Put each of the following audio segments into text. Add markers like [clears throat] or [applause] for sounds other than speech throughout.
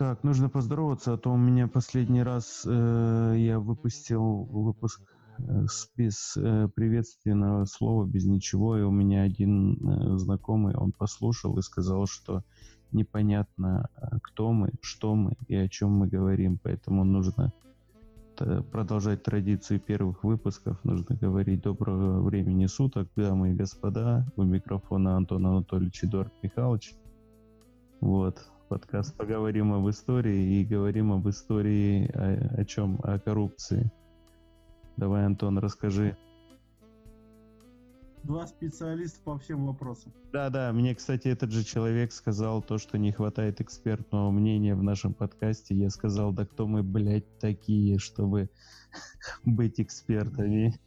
Так, нужно поздороваться, а то у меня последний раз э, я выпустил выпуск э, без э, приветственного слова, без ничего, и у меня один э, знакомый, он послушал и сказал, что непонятно, э, кто мы, что мы и о чем мы говорим, поэтому нужно продолжать традицию первых выпусков. Нужно говорить доброго времени суток, дамы и господа. У микрофона Антон Анатольевич Эдуард Михайлович. Вот, подкаст «Поговорим об истории» и говорим об истории о, о чем? О коррупции. Давай, Антон, расскажи. Два специалиста по всем вопросам. Да, да, мне, кстати, этот же человек сказал то, что не хватает экспертного мнения в нашем подкасте. Я сказал, да кто мы, блядь, такие, чтобы [laughs] быть экспертами?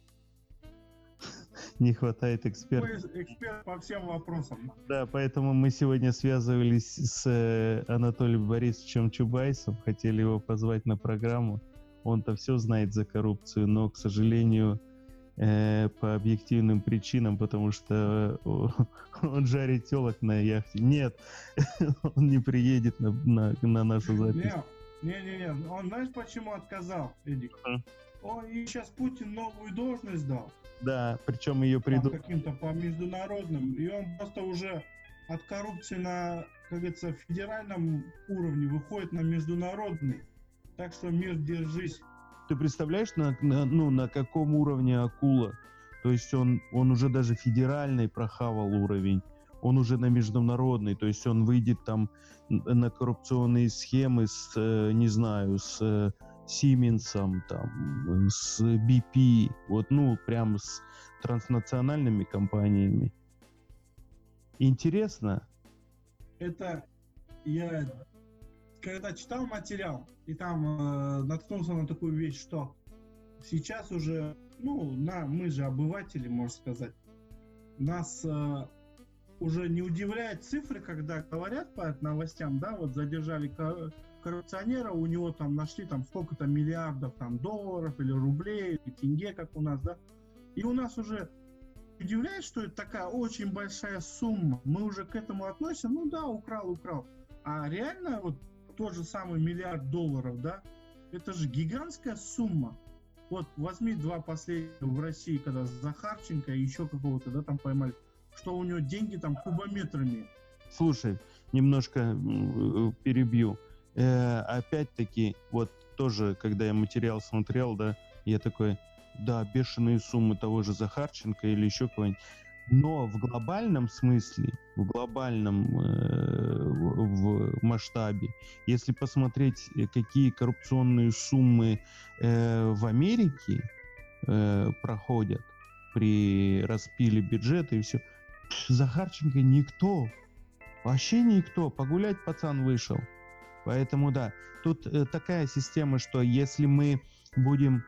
Не хватает экспертов. эксперт по всем вопросам. Да, поэтому мы сегодня связывались с э, Анатолием Борисовичем Чубайсом, хотели его позвать на программу. Он-то все знает за коррупцию, но, к сожалению, э, по объективным причинам, потому что [laughs] он жарит телок на яхте. Нет, [laughs] он не приедет на, на, на нашу запись. Не-не-не, он знаешь, почему отказал, Эдик? Uh-huh. Он и сейчас Путин новую должность дал. Да, причем ее придут... Каким-то по международным. И он просто уже от коррупции на, как говорится, федеральном уровне выходит на международный. Так что мир, держись. Ты представляешь, на, на, ну, на каком уровне акула? То есть он, он уже даже федеральный прохавал уровень, он уже на международный, то есть он выйдет там на коррупционные схемы с, э, не знаю, с Сименсом, там, с BP, вот, ну, прям с транснациональными компаниями. Интересно. Это я когда читал материал, и там э, наткнулся на такую вещь, что сейчас уже, ну, на, мы же обыватели, можно сказать, нас э, уже не удивляет цифры, когда говорят по новостям, да, вот задержали коррупционера, у него там нашли там сколько-то миллиардов там долларов или рублей, или тенге, как у нас, да, и у нас уже удивляет, что это такая очень большая сумма. Мы уже к этому относимся, ну да, украл, украл. А реально вот тот же самый миллиард долларов, да, это же гигантская сумма. Вот возьми два последних в России, когда Захарченко и еще какого-то, да, там поймали, что у него деньги там кубометрами. Слушай, немножко э, перебью. Э, опять-таки, вот тоже, когда я материал смотрел, да, я такой, да, бешеные суммы того же Захарченко или еще кого-нибудь. Но в глобальном смысле, в глобальном э, в масштабе, если посмотреть, э, какие коррупционные суммы э, в Америке э, проходят при распиле бюджета и все, Захарченко никто, вообще никто, погулять пацан вышел. Поэтому да, тут э, такая система, что если мы будем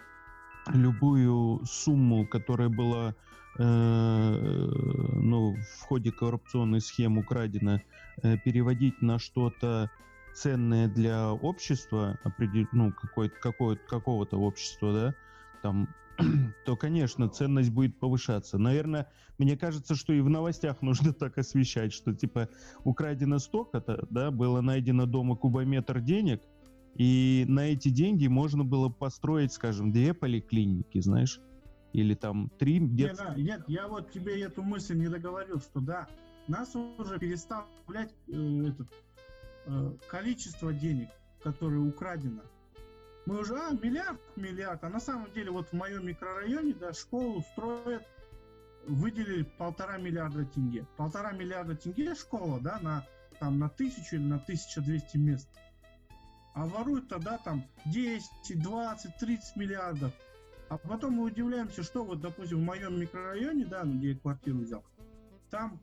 любую сумму, которая была э, ну, в ходе коррупционной схемы украдена, э, переводить на что-то ценное для общества, ну, какой какого-то общества, да, там, [clears throat] то, конечно, ценность будет повышаться. Наверное, мне кажется, что и в новостях [laughs] нужно так освещать, что, типа, украдено столько-то, да, было найдено дома кубометр денег – и на эти деньги можно было построить, скажем, две поликлиники, знаешь, или там три нет, да, нет, я вот тебе эту мысль не договорил, что да, нас уже перестал влиять э, этот, э, количество денег, которое украдено. Мы уже, а, миллиард, миллиард. А на самом деле вот в моем микрорайоне, да, школу строят, выделили полтора миллиарда тенге. Полтора миллиарда тенге школа, да, на, там, на тысячу или на 1200 мест а воруют тогда там 10, 20, 30 миллиардов. А потом мы удивляемся, что вот, допустим, в моем микрорайоне, да, где я квартиру взял, там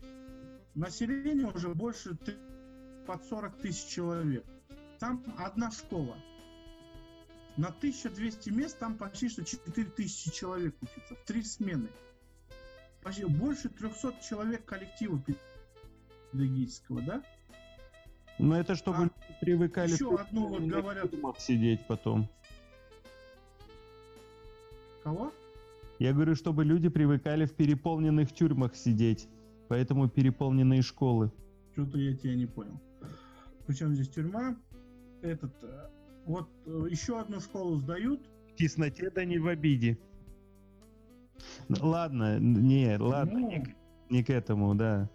население уже больше под 40 тысяч человек. Там одна школа. На 1200 мест там почти что 4000 человек учатся, в три смены. Почти больше 300 человек коллектива педагогического, да? Но это чтобы а, привыкали еще одну вот говорят сидеть потом. Кого? Я говорю, чтобы люди привыкали в переполненных тюрьмах сидеть, поэтому переполненные школы. Что-то я тебя не понял. Причем здесь тюрьма? этот, э, вот э, еще одну школу сдают. В тесноте да не в обиде. Ладно, не, ладно, ну, не, не к этому, да.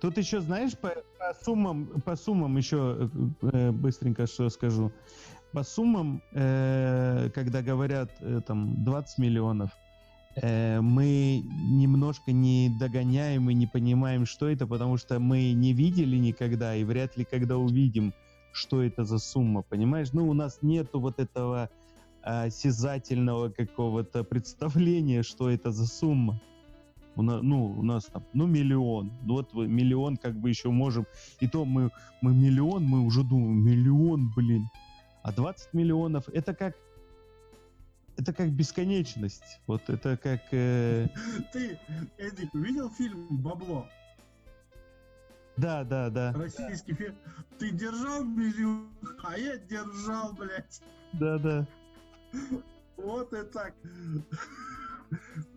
Тут еще, знаешь, по, по суммам, по суммам еще э, быстренько что скажу. По суммам, э, когда говорят э, там 20 миллионов, э, мы немножко не догоняем и не понимаем, что это, потому что мы не видели никогда и вряд ли когда увидим, что это за сумма, понимаешь? Ну, у нас нету вот этого осязательного какого-то представления, что это за сумма. У нас, ну, у нас там, ну, миллион. Ну, вот миллион как бы еще можем. И то мы, мы миллион, мы уже думаем, миллион, блин. А 20 миллионов, это как это как бесконечность. Вот это как... Э... [laughs] Ты, Эдик, видел фильм «Бабло»? Да, да, да. Российский фильм. Ты держал миллион, а я держал, блядь. Да, да. Вот и так.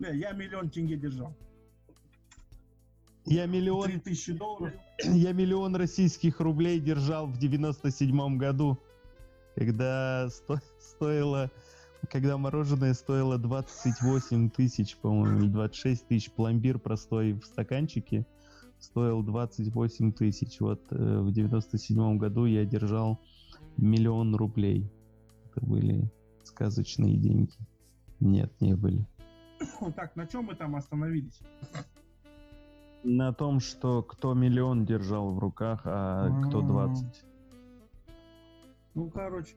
[laughs] Я миллион тенге держал. Я миллион... тысячи долларов. [clears throat] Я миллион российских рублей держал в 97 году, когда сто... стоило... Когда мороженое стоило 28 тысяч, по-моему, или 26 тысяч, пломбир простой в стаканчике стоил 28 тысяч. Вот э, в 97 году я держал миллион рублей. Это были сказочные деньги. Нет, не были. [coughs] Так, на чем мы там остановились? На том, что кто миллион держал в руках, а кто 20. Ну, короче,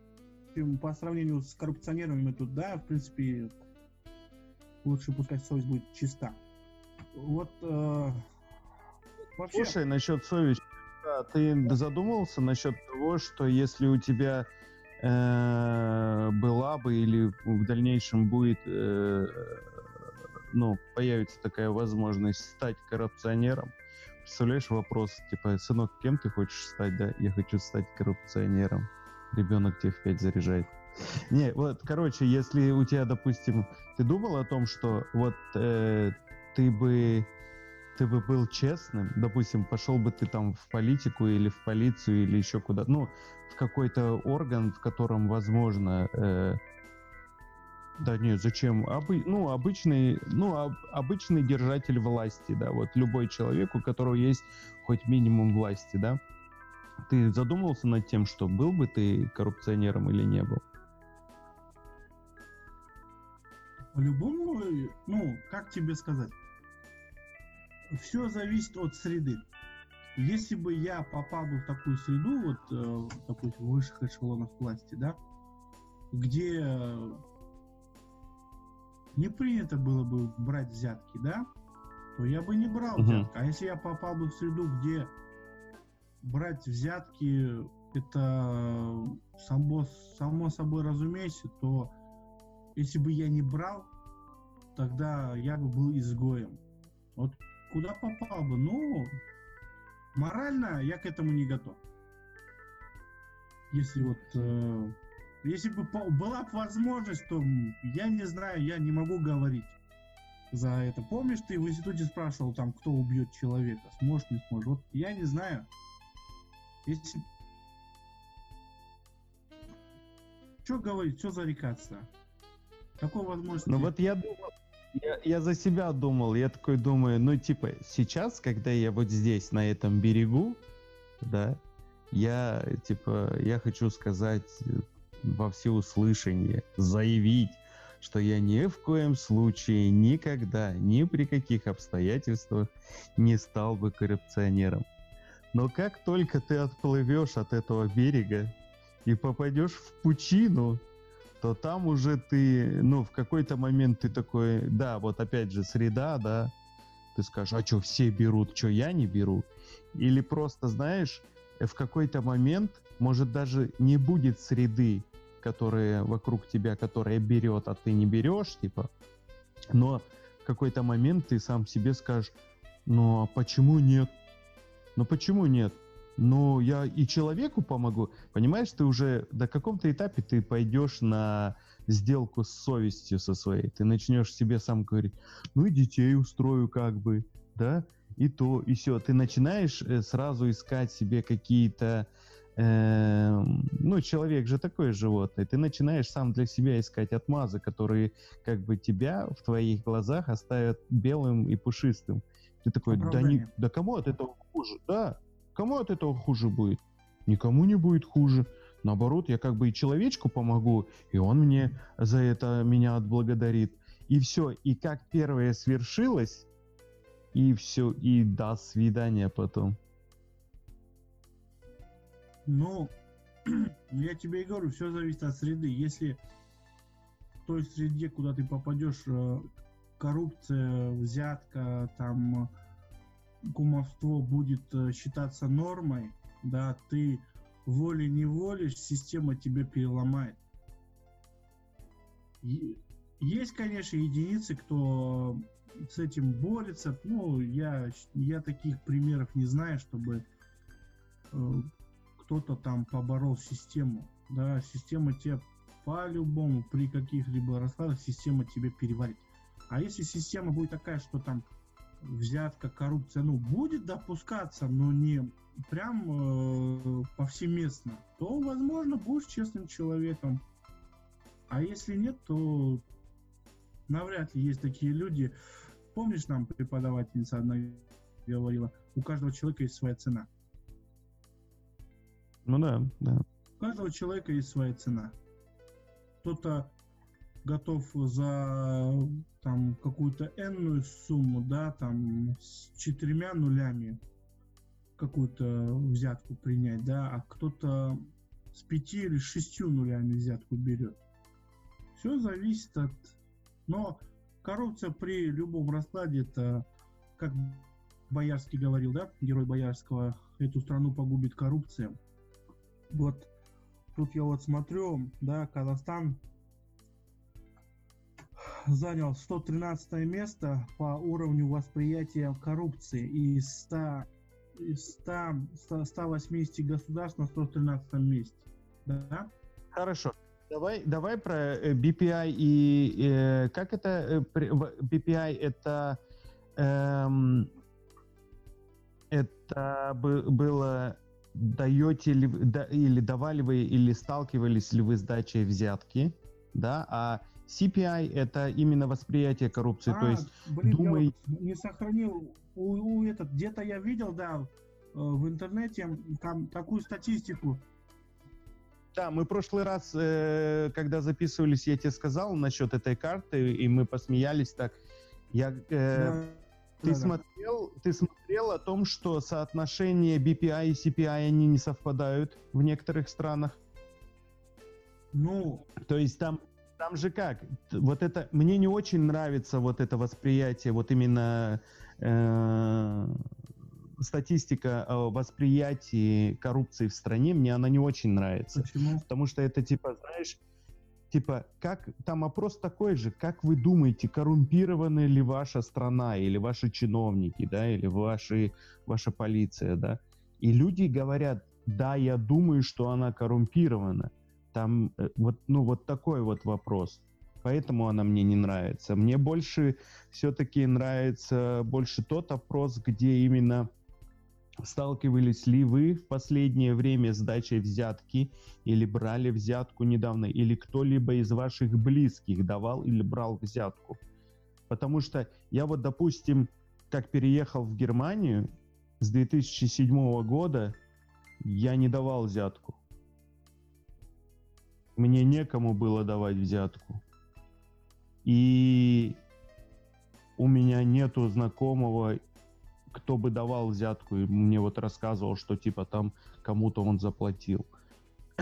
по сравнению с коррупционерами тут, да, в принципе, лучше пускай совесть будет чиста. Вот э, вообще... Слушай, насчет совести, да, ты задумывался насчет того, что если у тебя э, была бы или в дальнейшем будет э, ну, появится такая возможность стать коррупционером, представляешь вопрос, типа, сынок, кем ты хочешь стать, да? Я хочу стать коррупционером. Ребенок в 5 заряжает. Не, вот, короче, если у тебя, допустим, ты думал о том, что вот э, ты бы ты бы был честным, допустим, пошел бы ты там в политику или в полицию или еще куда, ну, в какой-то орган, в котором, возможно, э, да нет, зачем? Обы... Ну, обычный, ну, об... обычный держатель власти, да, вот любой человек, у которого есть хоть минимум власти, да. Ты задумывался над тем, что был бы ты коррупционером или не был? По-любому, ну, как тебе сказать? Все зависит от среды. Если бы я попал бы в такую среду, вот, э, в высших эшелонах власти, да, где не принято было бы брать взятки, да, то я бы не брал угу. взятки. А если я попал бы в среду, где брать взятки это само, само собой разумеется, то если бы я не брал, тогда я бы был изгоем. Вот куда попал бы? Ну, морально я к этому не готов. Если вот э, если бы была бы возможность, то я не знаю, я не могу говорить за это. Помнишь, ты в институте спрашивал, там, кто убьет человека, сможешь, не сможешь? Вот я не знаю. Если... Что говорить, что зарекаться? Какой возможности? Ну вот я думал, я, я за себя думал, я такой думаю, ну типа сейчас, когда я вот здесь, на этом берегу, да, я типа, я хочу сказать во всеуслышание заявить, что я ни в коем случае, никогда, ни при каких обстоятельствах не стал бы коррупционером. Но как только ты отплывешь от этого берега и попадешь в пучину, то там уже ты, ну, в какой-то момент ты такой, да, вот опять же, среда, да, ты скажешь, а что, все берут, что я не беру? Или просто, знаешь, в какой-то момент, может, даже не будет среды, которые вокруг тебя, которая берет, а ты не берешь, типа. Но в какой-то момент ты сам себе скажешь, ну а почему нет? Ну почему нет? Ну, я и человеку помогу. Понимаешь, ты уже до каком-то этапе ты пойдешь на сделку с совестью со своей. Ты начнешь себе сам говорить, ну и детей устрою как бы, да, и то, и все. Ты начинаешь э, сразу искать себе какие-то ну, человек же такое животное, ты начинаешь сам для себя искать отмазы, которые как бы тебя в твоих глазах оставят белым и пушистым. Ты такой, да, не, да кому от этого хуже? Да, кому от этого хуже будет? Никому не будет хуже. Наоборот, я как бы и человечку помогу, и он мне за это меня отблагодарит. И все. И как первое свершилось, и все, и до свидания потом. [clears throat] Ну, я тебе и говорю, все зависит от среды. Если в той среде, куда ты попадешь, э, коррупция, взятка, там кумовство будет э, считаться нормой, да, ты волей-неволей система тебя переломает. Есть, конечно, единицы, кто с этим борется. Ну, я, я таких примеров не знаю, чтобы э, кто-то там поборол систему. Да, система тебе по-любому при каких-либо раскладах система тебе переварит. А если система будет такая, что там взятка, коррупция, ну, будет допускаться, но не прям э, повсеместно, то, возможно, будешь честным человеком. А если нет, то навряд ли есть такие люди. Помнишь, нам преподавательница одна говорила, у каждого человека есть своя цена. Ну да, да. У каждого человека есть своя цена. Кто-то готов за там какую-то энную сумму, да, там с четырьмя нулями какую-то взятку принять, да, а кто-то с пяти или шестью нулями взятку берет. Все зависит от... Но коррупция при любом раскладе, это, как Боярский говорил, да, герой Боярского, эту страну погубит коррупция. Вот тут я вот смотрю, да, Казахстан занял 113 место по уровню восприятия коррупции из 100, из 100, 180 государств на 113 месте. Да? Хорошо. Давай, давай про BPI э, и э, как это э, BPI это эм, это было даете ли да, или давали вы или сталкивались ли вы с дачей взятки, да, а CPI это именно восприятие коррупции, а, то есть блин, думай... я не сохранил, у, у этот где-то я видел, да, э, в интернете там такую статистику. Да, мы в прошлый раз, э, когда записывались, я тебе сказал насчет этой карты, и мы посмеялись так. Я э, да ты, да, смотрел, да. ты смотрел о том, что соотношение BPI и CPI, они не совпадают в некоторых странах? Ну... То есть там, там же как? Вот это... Мне не очень нравится вот это восприятие, вот именно э, статистика о восприятии коррупции в стране, мне она не очень нравится. Почему? Потому что это типа, знаешь, типа, как там опрос такой же, как вы думаете, коррумпированы ли ваша страна, или ваши чиновники, да, или ваши, ваша полиция, да? И люди говорят, да, я думаю, что она коррумпирована. Там э, вот, ну, вот такой вот вопрос. Поэтому она мне не нравится. Мне больше все-таки нравится больше тот опрос, где именно Сталкивались ли вы в последнее время с дачей взятки или брали взятку недавно, или кто-либо из ваших близких давал или брал взятку? Потому что я вот, допустим, как переехал в Германию с 2007 года, я не давал взятку. Мне некому было давать взятку. И у меня нету знакомого кто бы давал взятку, и мне вот рассказывал, что типа там кому-то он заплатил. [clears throat]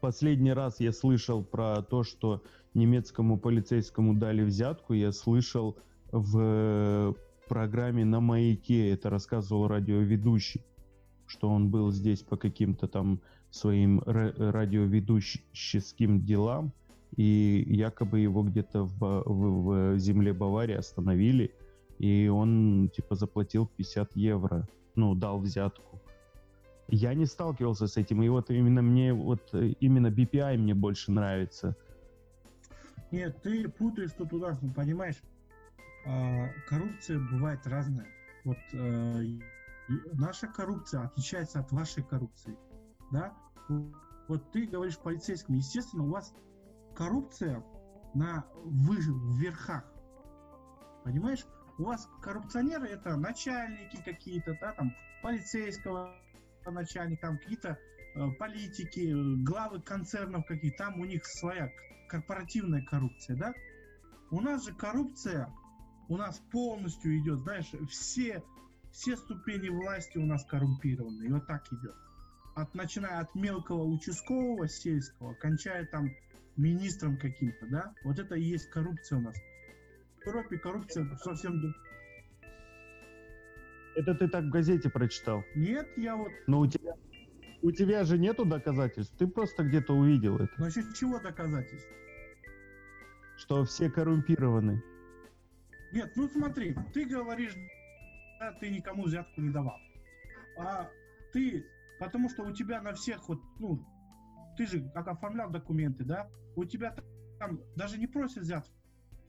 Последний раз я слышал про то, что немецкому полицейскому дали взятку, я слышал в программе на маяке, это рассказывал радиоведущий, что он был здесь по каким-то там своим радиоведущим делам, и якобы его где-то в, в, в земле Баварии остановили, и он, типа, заплатил 50 евро, ну, дал взятку. Я не сталкивался с этим, и вот именно мне, вот именно BPI мне больше нравится. Нет, ты путаешь тут туда, понимаешь? А, коррупция бывает разная. Вот э, наша коррупция отличается от вашей коррупции, да? Вот ты говоришь полицейским, естественно, у вас коррупция на выше, в верхах, понимаешь? У вас коррупционеры это начальники какие-то, да, там полицейского начальника, там какие-то э, политики, главы концернов какие, там у них своя корпоративная коррупция, да? У нас же коррупция, у нас полностью идет, знаешь, все, все ступени власти у нас коррумпированы, и вот так идет. От, начиная от мелкого участкового сельского, кончая там министром каким-то, да? Вот это и есть коррупция у нас. Европе коррупция совсем... Это ты так в газете прочитал? Нет, я вот... Но у тебя, у тебя же нету доказательств, ты просто где-то увидел это. Насчет чего доказательств? Что все коррумпированы. Нет, ну смотри, ты говоришь, да, ты никому взятку не давал. А ты, потому что у тебя на всех вот, ну, ты же как оформлял документы, да, у тебя там даже не просят взятку,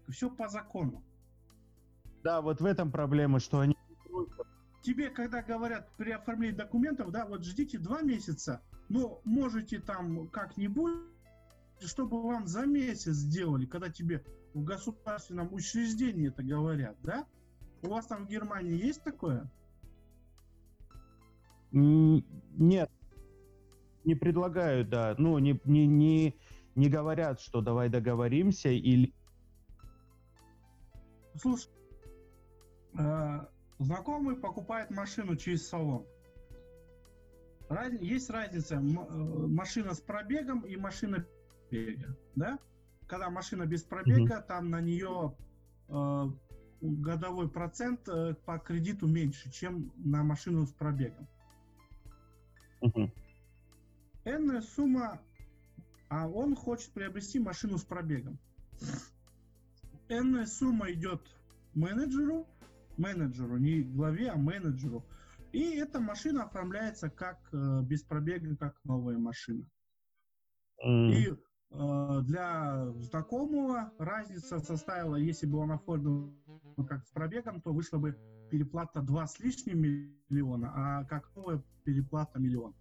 все по закону. Да, вот в этом проблема, что они... Тебе, когда говорят при оформлении документов, да, вот ждите два месяца, но можете там как-нибудь, чтобы вам за месяц сделали, когда тебе в государственном учреждении это говорят, да? У вас там в Германии есть такое? Нет, не предлагают, да. Ну, не, не, не, не говорят, что давай договоримся или... Слушай, э, знакомый покупает машину через салон. Раз, есть разница э, машина с пробегом и машина бега, да? Когда машина без пробега, mm там на нее э, годовой процент э, по кредиту меньше, чем на машину с пробегом. Энная сумма, а он хочет приобрести машину с пробегом. Энная сумма идет менеджеру, менеджеру, не главе, а менеджеру. И эта машина оформляется как э, без пробега, как новая машина. Mm. И э, для знакомого разница составила, если бы он оформил как с пробегом, то вышла бы переплата 2 с лишним миллиона, а как новая переплата миллион.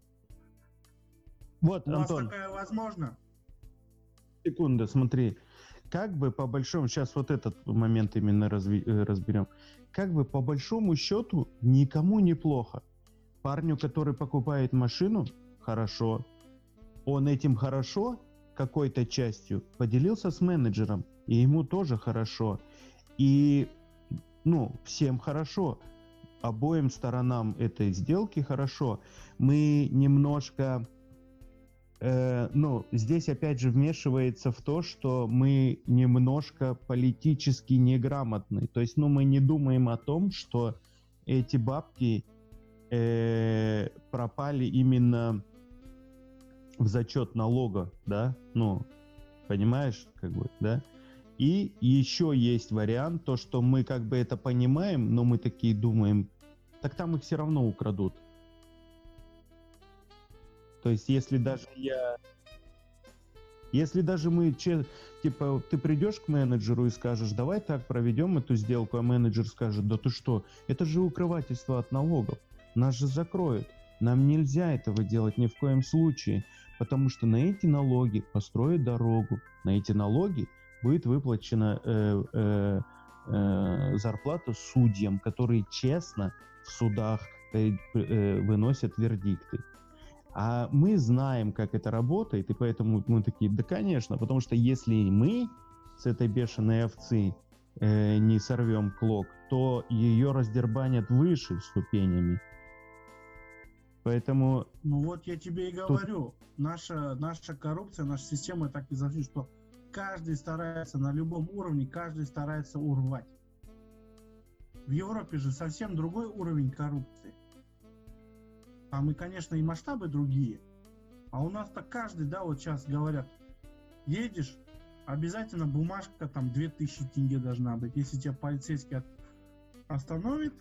Вот, У Антон. вас такая возможно? Секунда, смотри. Как бы по большому, сейчас вот этот момент именно разви, э, разберем. Как бы по большому счету никому не плохо. Парню, который покупает машину, хорошо. Он этим хорошо какой-то частью поделился с менеджером, и ему тоже хорошо. И, ну, всем хорошо. Обоим сторонам этой сделки хорошо. Мы немножко э, ну, здесь опять же вмешивается в то, что мы немножко политически неграмотны. То есть, ну, мы не думаем о том, что эти бабки э, пропали именно в зачет налога, да, ну, понимаешь, как бы, да. И еще есть вариант, то, что мы как бы это понимаем, но мы такие думаем, так там их все равно украдут. То есть, если даже я... Если даже мы, типа, ты придешь к менеджеру и скажешь, давай так проведем эту сделку, а менеджер скажет, да ты что, это же укрывательство от налогов, нас же закроют. Нам нельзя этого делать ни в коем случае, потому что на эти налоги построят дорогу, на эти налоги будет выплачена э, э, э, зарплата судьям, которые честно в судах э, э, выносят вердикты. А мы знаем, как это работает, и поэтому мы такие, да, конечно, потому что если мы с этой бешеной овцы э, не сорвем клок, то ее раздербанят выше ступенями. Поэтому... Ну вот я тебе и говорю, тут... наша, наша коррупция, наша система так и зависит, что каждый старается на любом уровне, каждый старается урвать. В Европе же совсем другой уровень коррупции. Там и, конечно, и масштабы другие. А у нас-то каждый, да, вот сейчас говорят, едешь, обязательно бумажка там 2000 тенге должна быть. Если тебя полицейский остановит,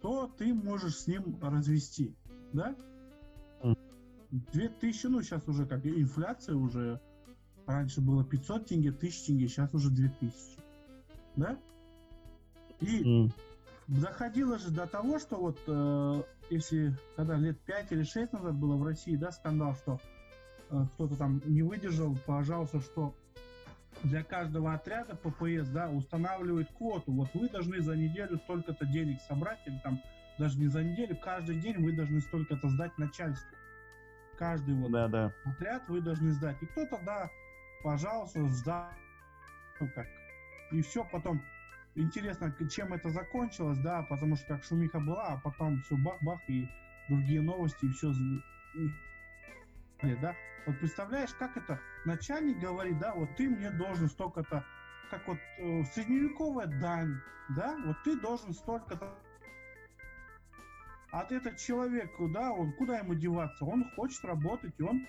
то ты можешь с ним развести, да? 2000, ну сейчас уже как инфляция уже Раньше было 500 тенге, 1000 тенге, сейчас уже 2000. Да? И mm. доходило же до того, что вот э, если когда лет 5 или 6 назад было в России, да, скандал, что э, кто-то там не выдержал, пожалуйста, что для каждого отряда ППС, да, устанавливает квоту. Вот вы должны за неделю столько-то денег собрать, или там даже не за неделю, каждый день вы должны столько-то сдать начальству. Каждый вот да, да. отряд вы должны сдать. И кто-то, да, пожалуйста, сдал, ну как. И все, потом интересно, чем это закончилось, да, потому что как шумиха была, а потом все бах-бах и другие новости, и все, да. Вот представляешь, как это начальник говорит, да, вот ты мне должен столько-то, как вот э, средневековая дань, да, вот ты должен столько-то а этот человек, да, он куда ему деваться? Он хочет работать, и он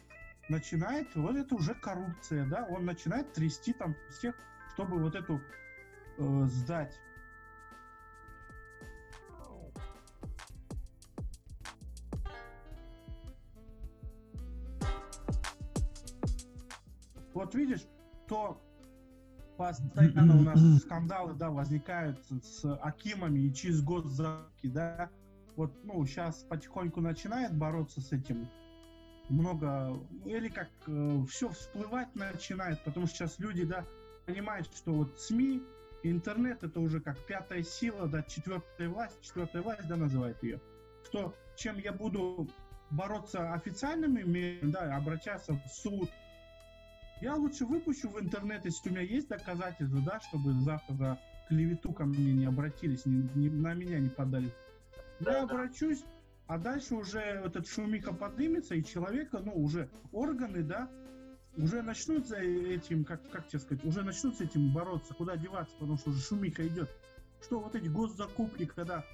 начинает, вот это уже коррупция, да, он начинает трясти там всех, чтобы вот эту э, сдать. Вот видишь, то постоянно у нас [clears throat] скандалы, да, возникают с Акимами и через год госзаки, да. Вот, ну, сейчас потихоньку начинает бороться с этим много, или как э, все всплывать начинает, потому что сейчас люди, да, понимают, что вот СМИ, интернет это уже как пятая сила, да, четвертая власть, четвертая власть, да, называют ее. Что чем я буду бороться официальными, да, обращаться в суд, я лучше выпущу в интернет, если у меня есть доказательства, да, чтобы завтра за клевету ко мне не обратились, не, не, на меня не подали. Да, я обращусь, а дальше уже этот шумиха поднимется, и человека, ну, уже органы, да, уже начнут за этим, как, как тебе сказать, уже начнут с этим бороться, куда деваться, потому что уже шумиха идет. Что вот эти госзакупки, когда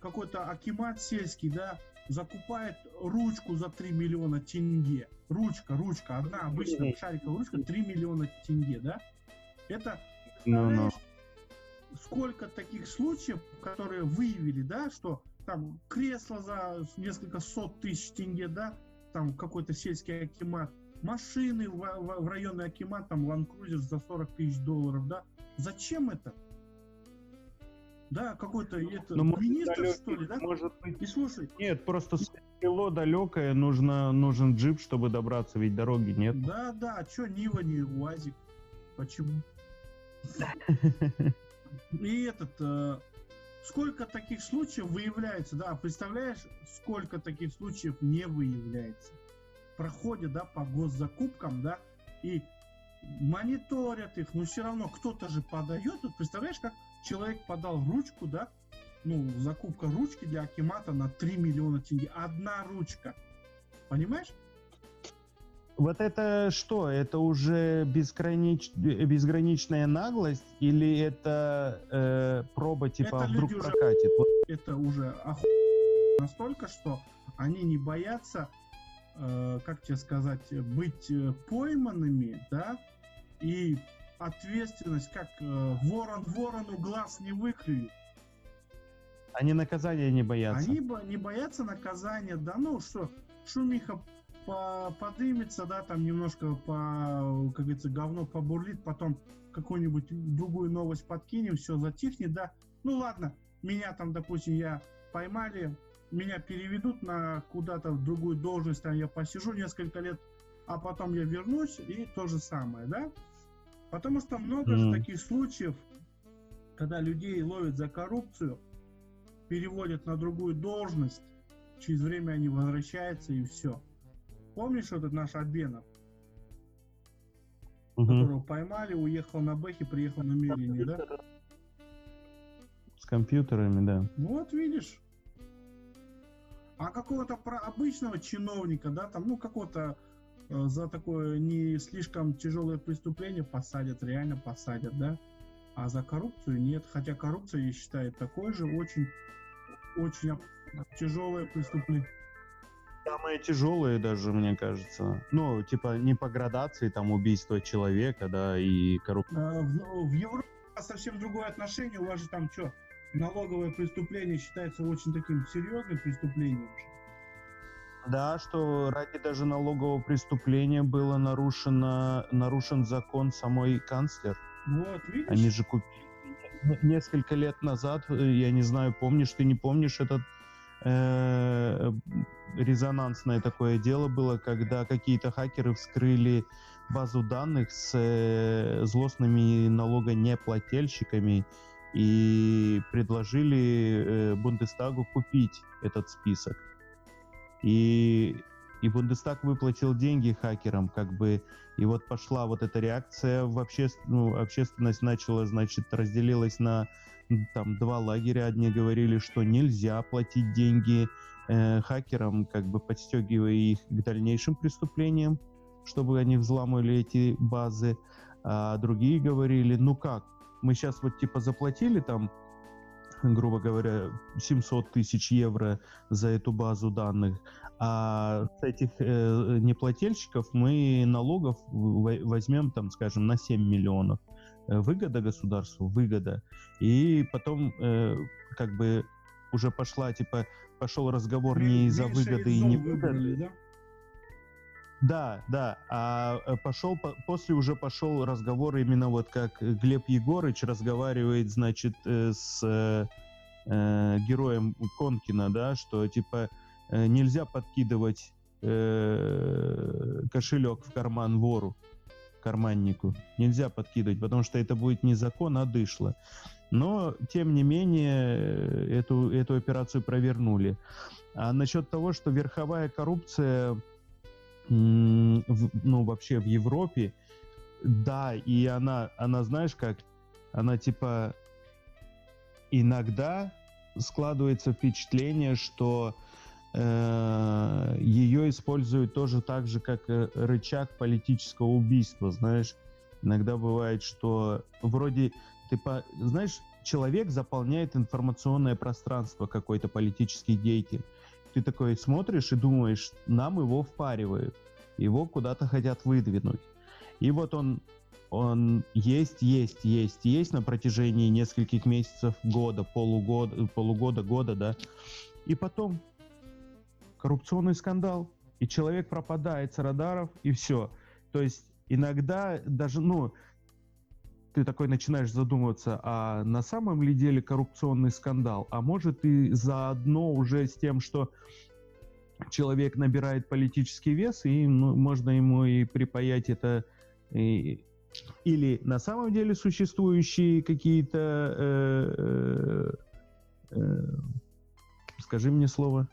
какой-то акимат сельский, да, закупает ручку за 3 миллиона тенге. Ручка, ручка, одна обычная шариковая ручка, 3 миллиона тенге, да? Это, no, no. сколько таких случаев, которые выявили, да, что там кресло за несколько сот тысяч тенге, да, там какой-то сельский акимат, машины в, в, в районный акимат, там Cruiser за 40 тысяч долларов, да. Зачем это? Да, какой-то это ну, министр, далекий, что ли, да? Может быть. И слушай. Нет, просто село далекое, нужно, нужен джип, чтобы добраться, ведь дороги нет. Да, да, а что Нива не УАЗик? Почему? И этот, э, сколько таких случаев выявляется, да, представляешь, сколько таких случаев не выявляется. Проходят, да, по госзакупкам, да, и мониторят их, но все равно кто-то же подает. Вот представляешь, как человек подал ручку, да, ну, закупка ручки для Акимата на 3 миллиона тенге. Одна ручка. Понимаешь? Вот это что? Это уже безгранич... безграничная наглость или это э, проба типа это вдруг прокатит? Вот. Это уже оху... настолько, что они не боятся, э, как тебе сказать, быть э, пойманными, да, и ответственность, как э, ворон ворону глаз не выклюет. Они наказания не боятся. Они бо- не боятся наказания, да, ну что, шумиха по подымется, да, там немножко по, как говорится, говно побурлит, потом какую-нибудь другую новость подкинем, все затихнет, да. Ну ладно, меня там, допустим, я поймали, меня переведут на куда-то в другую должность, там я посижу несколько лет, а потом я вернусь и то же самое, да. Потому что много mm. же таких случаев, когда людей ловят за коррупцию, переводят на другую должность, через время они возвращаются и все. Помнишь этот наш Абенов? Угу. Которого поймали, уехал на Бэхе, приехал на Мерине, да? С компьютерами, да. Вот видишь. А какого-то обычного чиновника, да, там, ну, какого-то Э, за такое не слишком тяжелое преступление посадят, реально посадят, да? А за коррупцию нет. Хотя коррупция, я считаю, такое же очень, очень тяжелое преступление. Самое тяжелое даже, мне кажется. Ну, типа, не по градации, там, убийство человека, да, и коррупция. А, в, в Европе совсем другое отношение. У вас же там что, налоговое преступление считается очень таким серьезным преступлением. Да, что ради даже налогового преступления было нарушено, нарушен закон самой канцлер. Вот, видишь? Они же купили несколько лет назад, э, я не знаю, помнишь ты, не помнишь, этот э, резонансное такое дело было, когда какие-то хакеры вскрыли базу данных с э, злостными налогонеплательщиками и предложили э, Бундестагу купить этот список. И, и Бундестаг выплатил деньги хакерам, как бы, и вот пошла вот эта реакция в обществен... ну, общественность начала, значит, разделилась на там два лагеря. Одни говорили, что нельзя платить деньги э, хакерам, как бы подстегивая их к дальнейшим преступлениям, чтобы они взламывали эти базы. А другие говорили, ну как, мы сейчас вот типа заплатили там грубо говоря, 700 тысяч евро за эту базу данных, а с этих э, неплательщиков мы налогов возьмем, там, скажем, на 7 миллионов. Э, выгода государству, выгода. И потом э, как бы уже пошла, типа, пошел разговор не из-за выгоды и не выгоды. Да? Да, да. А э, пошел после уже пошел разговор именно вот как Глеб Егорыч разговаривает, значит, э, с э, героем Конкина, да, что типа э, нельзя подкидывать э, кошелек в карман вору, карманнику. Нельзя подкидывать, потому что это будет не закон, а дышло. Но, тем не менее, эту, эту операцию провернули. А насчет того, что верховая коррупция ну, вообще в Европе, да, и она, она, знаешь как, она типа иногда складывается впечатление, что э, ее используют тоже так же, как рычаг политического убийства, знаешь. Иногда бывает, что вроде ты, знаешь, человек заполняет информационное пространство какой-то политический деятель ты такой смотришь и думаешь, нам его впаривают, его куда-то хотят выдвинуть. И вот он, он есть, есть, есть, есть на протяжении нескольких месяцев, года, полугода, полугода, года, да. И потом коррупционный скандал, и человек пропадает с радаров, и все. То есть иногда даже, ну, ты такой начинаешь задумываться, а на самом ли деле коррупционный скандал? А может и заодно уже с тем, что человек набирает политический вес, и ну, можно ему и припаять это и, или на самом деле существующие какие-то э, э, э, скажи мне слово.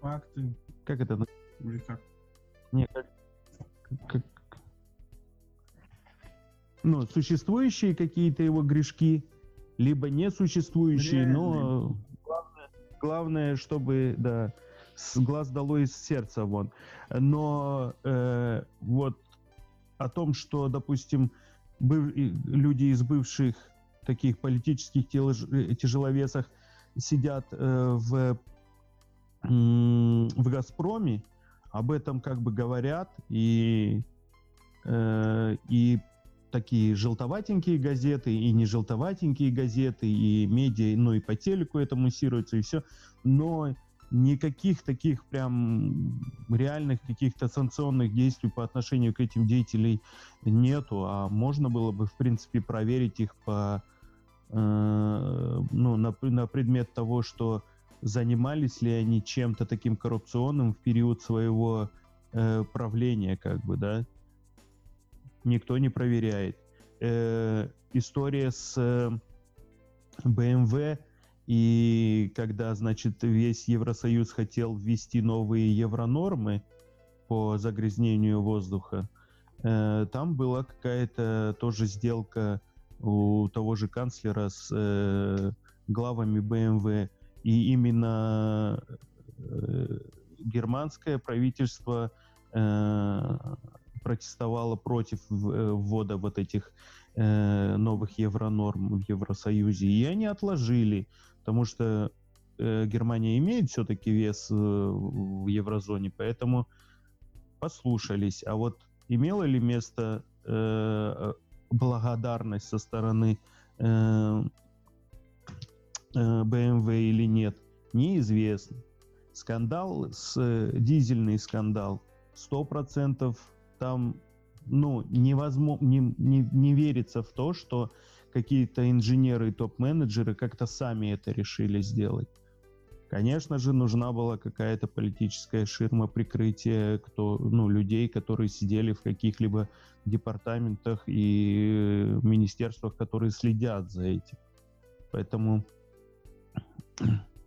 Факты. Как это? Или как? Нет как, как ну, существующие какие-то его грешки, либо несуществующие, но главное, главное, чтобы, да, с глаз дало из сердца вон. Но э, вот о том, что, допустим, быв, люди из бывших таких политических э, тяжеловесах сидят э, в, в «Газпроме», об этом как бы говорят, и, э, и такие желтоватенькие газеты и не желтоватенькие газеты, и медиа, ну и по телеку это муссируется, и все. Но никаких таких прям реальных каких-то санкционных действий по отношению к этим деятелям нету, а можно было бы, в принципе, проверить их по, э, ну, на, на предмет того, что занимались ли они чем-то таким коррупционным в период своего э, правления, как бы, да, никто не проверяет. Э, история с э, BMW и когда, значит, весь Евросоюз хотел ввести новые евронормы по загрязнению воздуха, э, там была какая-то тоже сделка у того же канцлера с э, главами BMW, и именно э, германское правительство э, протестовала против э, ввода вот этих э, новых евронорм в Евросоюзе, и они отложили, потому что э, Германия имеет все-таки вес в еврозоне, поэтому послушались. А вот имело ли место благодарность со стороны BMW или нет, неизвестно. скандал, с, дизельный скандал, сто процентов там, ну, невозможно, не, не, не верится в то, что какие-то инженеры и топ-менеджеры как-то сами это решили сделать. Конечно же, нужна была какая-то политическая ширма прикрытия кто, ну, людей, которые сидели в каких-либо департаментах и министерствах, которые следят за этим. Поэтому...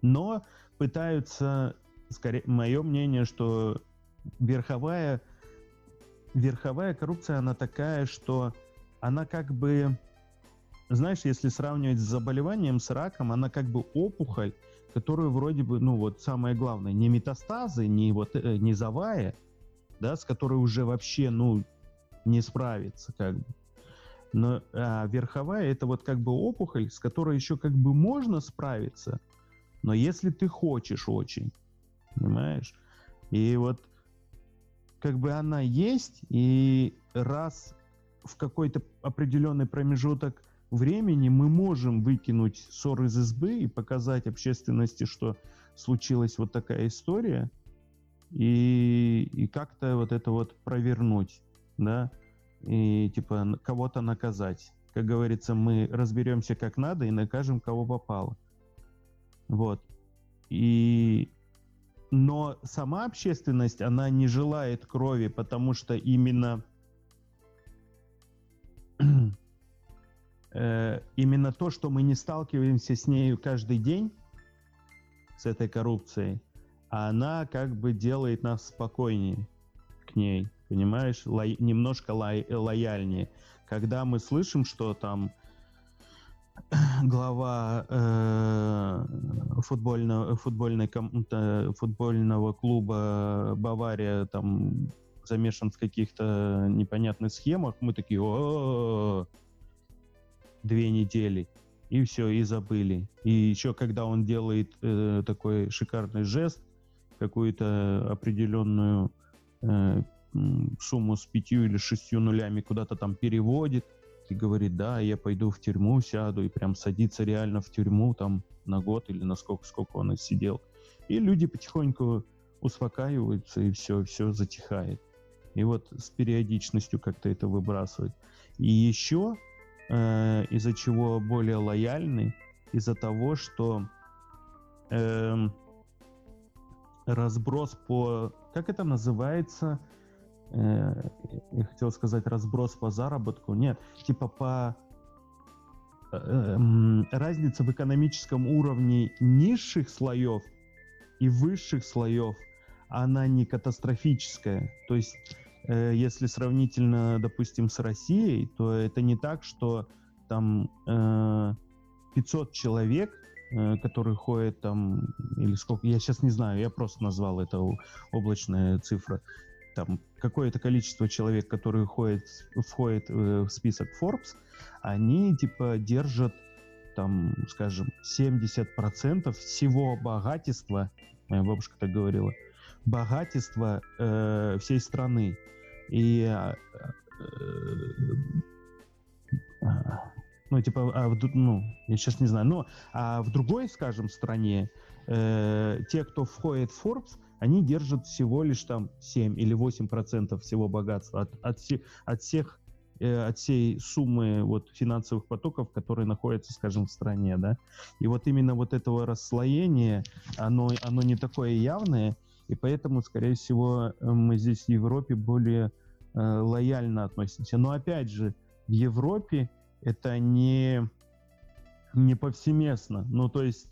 Но пытаются, скорее, мое мнение, что верховая, верховая коррупция, она такая, что она как бы, знаешь, если сравнивать с заболеванием, с раком, она как бы опухоль, которую вроде бы, ну вот самое главное, не метастазы, не вот э, не завая, да, с которой уже вообще, ну, не справиться, как бы. Но а верховая это вот как бы опухоль, с которой еще как бы можно справиться, но если ты хочешь очень, понимаешь? И вот как бы она есть, и раз в какой-то определенный промежуток времени мы можем выкинуть ссор из избы и показать общественности, что случилась вот такая история, и, и как-то вот это вот провернуть, да, и типа кого-то наказать. Как говорится, мы разберемся как надо и накажем, кого попало. Вот. И но сама общественность, она не желает крови, потому что именно [clears throat] э, именно то, что мы не сталкиваемся с нею каждый день, с этой коррупцией, она как бы делает нас спокойнее к ней, понимаешь, Ло- немножко ло- лояльнее. Когда мы слышим, что там глава э, футбольного, футбольной, футбольного клуба Бавария там замешан в каких-то непонятных схемах, мы такие, о две недели, и все, и забыли. И еще когда он делает э, такой шикарный жест, какую-то определенную э, сумму с пятью или шестью нулями куда-то там переводит, и говорит, да, я пойду в тюрьму, сяду, и прям садится реально в тюрьму там на год или на сколько, сколько он и сидел. И люди потихоньку успокаиваются, и все, все затихает. И вот с периодичностью как-то это выбрасывает. И еще э, из-за чего более лояльны, из-за того, что э, разброс по... Как это называется? Э, я хотел сказать разброс по заработку, нет, типа по э, эм, разница в экономическом уровне низших слоев и высших слоев, она не катастрофическая. То есть, э, если сравнительно, допустим, с Россией, то это не так, что там э, 500 человек, э, которые ходят там, или сколько, я сейчас не знаю, я просто назвал это облачная цифра, там какое-то количество человек, которые ходят, входят э, в список Forbes, они типа держат там, скажем, 70% всего богатства, моя бабушка так говорила, богатства э, всей страны. И э, э, ну, типа, а в, ну, я сейчас не знаю, но а в другой, скажем, стране э, те, кто входит в Forbes, они держат всего лишь там 7 или 8 процентов всего богатства от, от, от всех э, от всей суммы вот финансовых потоков, которые находятся, скажем, в стране, да. И вот именно вот этого расслоения, оно, оно не такое явное, и поэтому, скорее всего, мы здесь в Европе более э, лояльно относимся. Но опять же, в Европе это не, не повсеместно. Ну, то есть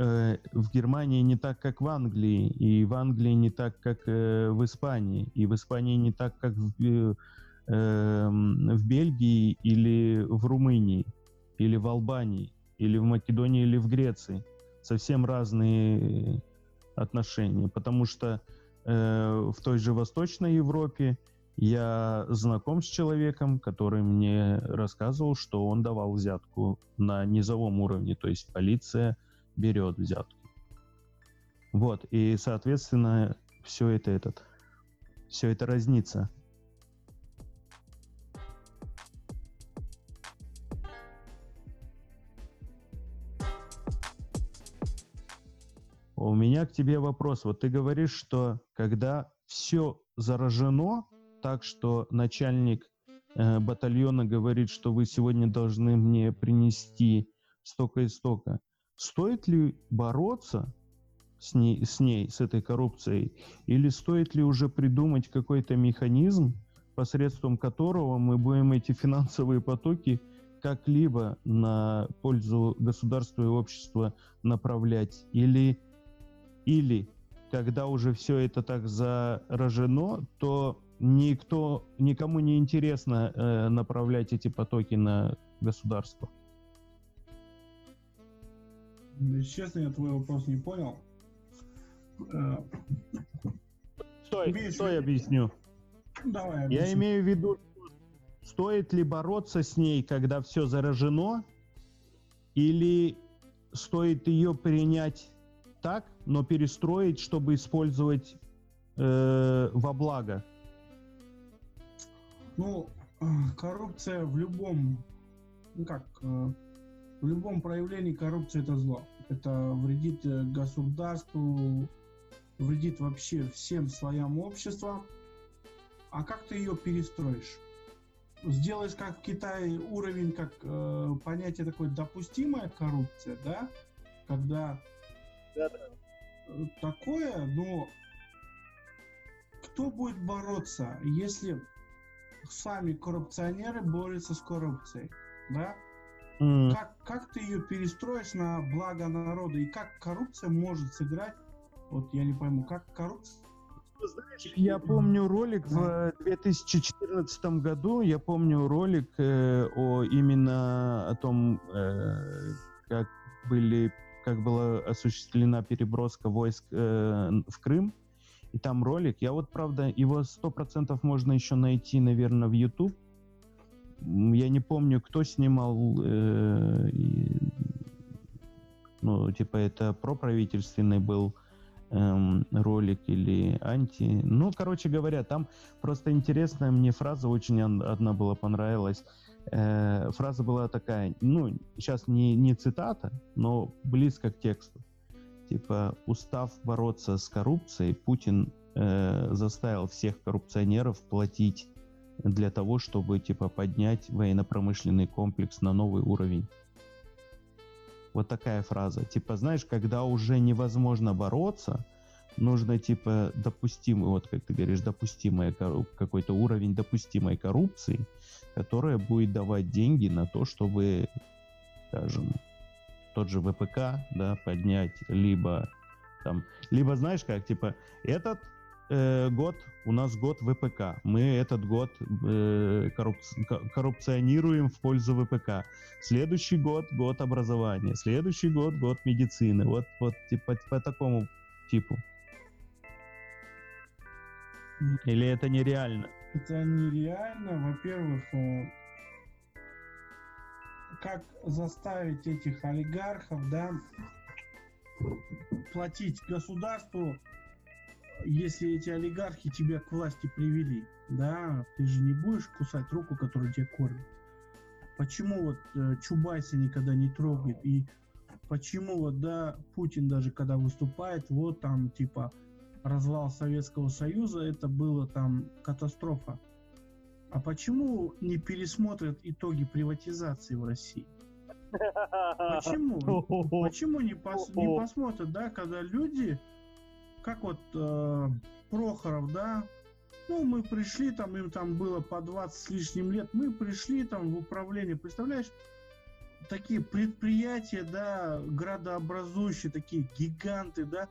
Э, в Германии не так, как в Англии, и в Англии не так, как э, в Испании, и в Испании не так, как в, э, эм, в Бельгии или в Румынии, или в Албании, или в Македонии, или в Греции. Совсем разные отношения, потому что э, в той же Восточной Европе я знаком с человеком, который мне рассказывал, что он давал взятку на низовом уровне, то есть полиция – берет взятки. Вот, и, соответственно, все это этот, все это разнится. У меня к тебе вопрос. Вот ты говоришь, что когда все заражено, так что начальник э, батальона говорит, что вы сегодня должны мне принести столько и столько, стоит ли бороться с ней, с ней, с этой коррупцией, или стоит ли уже придумать какой-то механизм, посредством которого мы будем эти финансовые потоки как-либо на пользу государства и общества направлять, или, или когда уже все это так заражено, то никто, никому не интересно э, направлять эти потоки на государство. Честно, я твой вопрос не понял. Стой, Имеешь стой, объясню. Давай, объясню. Я имею в виду, стоит ли бороться с ней, когда все заражено, или стоит ее принять так, но перестроить, чтобы использовать э, во благо? Ну, коррупция в любом, ну как, э, в любом проявлении коррупции это зло. Это вредит э, государству, вредит вообще всем слоям общества. А как ты ее перестроишь? Сделаешь, как в Китае, уровень, как э, понятие такое допустимая коррупция, да? Когда да, да. такое, но кто будет бороться, если сами коррупционеры борются с коррупцией, да? Mm. Как, как ты ее перестроишь на благо народа? И как коррупция может сыграть? Вот я не пойму, как коррупция знаешь, я помню ролик в 2014 году, я помню ролик э, о именно о том, э, как были, как была осуществлена переброска войск э, в Крым, и там ролик, я вот, правда, его сто процентов можно еще найти, наверное, в YouTube. Я не помню, кто снимал, э, ну, типа это проправительственный был эм, ролик или анти. Ну, короче говоря, там просто интересная мне фраза очень одна была понравилась. Э, фраза была такая, ну, сейчас не, не цитата, но близко к тексту. Типа, устав бороться с коррупцией, Путин э, заставил всех коррупционеров платить для того, чтобы, типа, поднять военно-промышленный комплекс на новый уровень. Вот такая фраза. Типа, знаешь, когда уже невозможно бороться, нужно, типа, допустимый, вот как ты говоришь, допустимая какой-то уровень допустимой коррупции, которая будет давать деньги на то, чтобы, скажем, тот же ВПК, да, поднять, либо там, либо знаешь как, типа, этот э, год у нас год ВПК. Мы этот год э, коррупци коррупционируем в пользу ВПК. Следующий год год образования. Следующий год год медицины. Вот, вот типа по такому типу. Или это нереально? Это нереально. Во-первых, э, как заставить этих олигархов, да, платить государству если эти олигархи тебя к власти привели, да, ты же не будешь кусать руку, которая тебя кормит. Почему вот э, Чубайса никогда не трогает и почему вот, да, Путин даже когда выступает, вот там типа развал Советского Союза, это было там катастрофа. А почему не пересмотрят итоги приватизации в России? Почему? [laughs] Почему не, пос, не посмотрят, да, когда люди как вот э, Прохоров, да, ну, мы пришли, там, им там было по 20 с лишним лет, мы пришли там в управление, представляешь, такие предприятия, да, градообразующие, такие гиганты, да,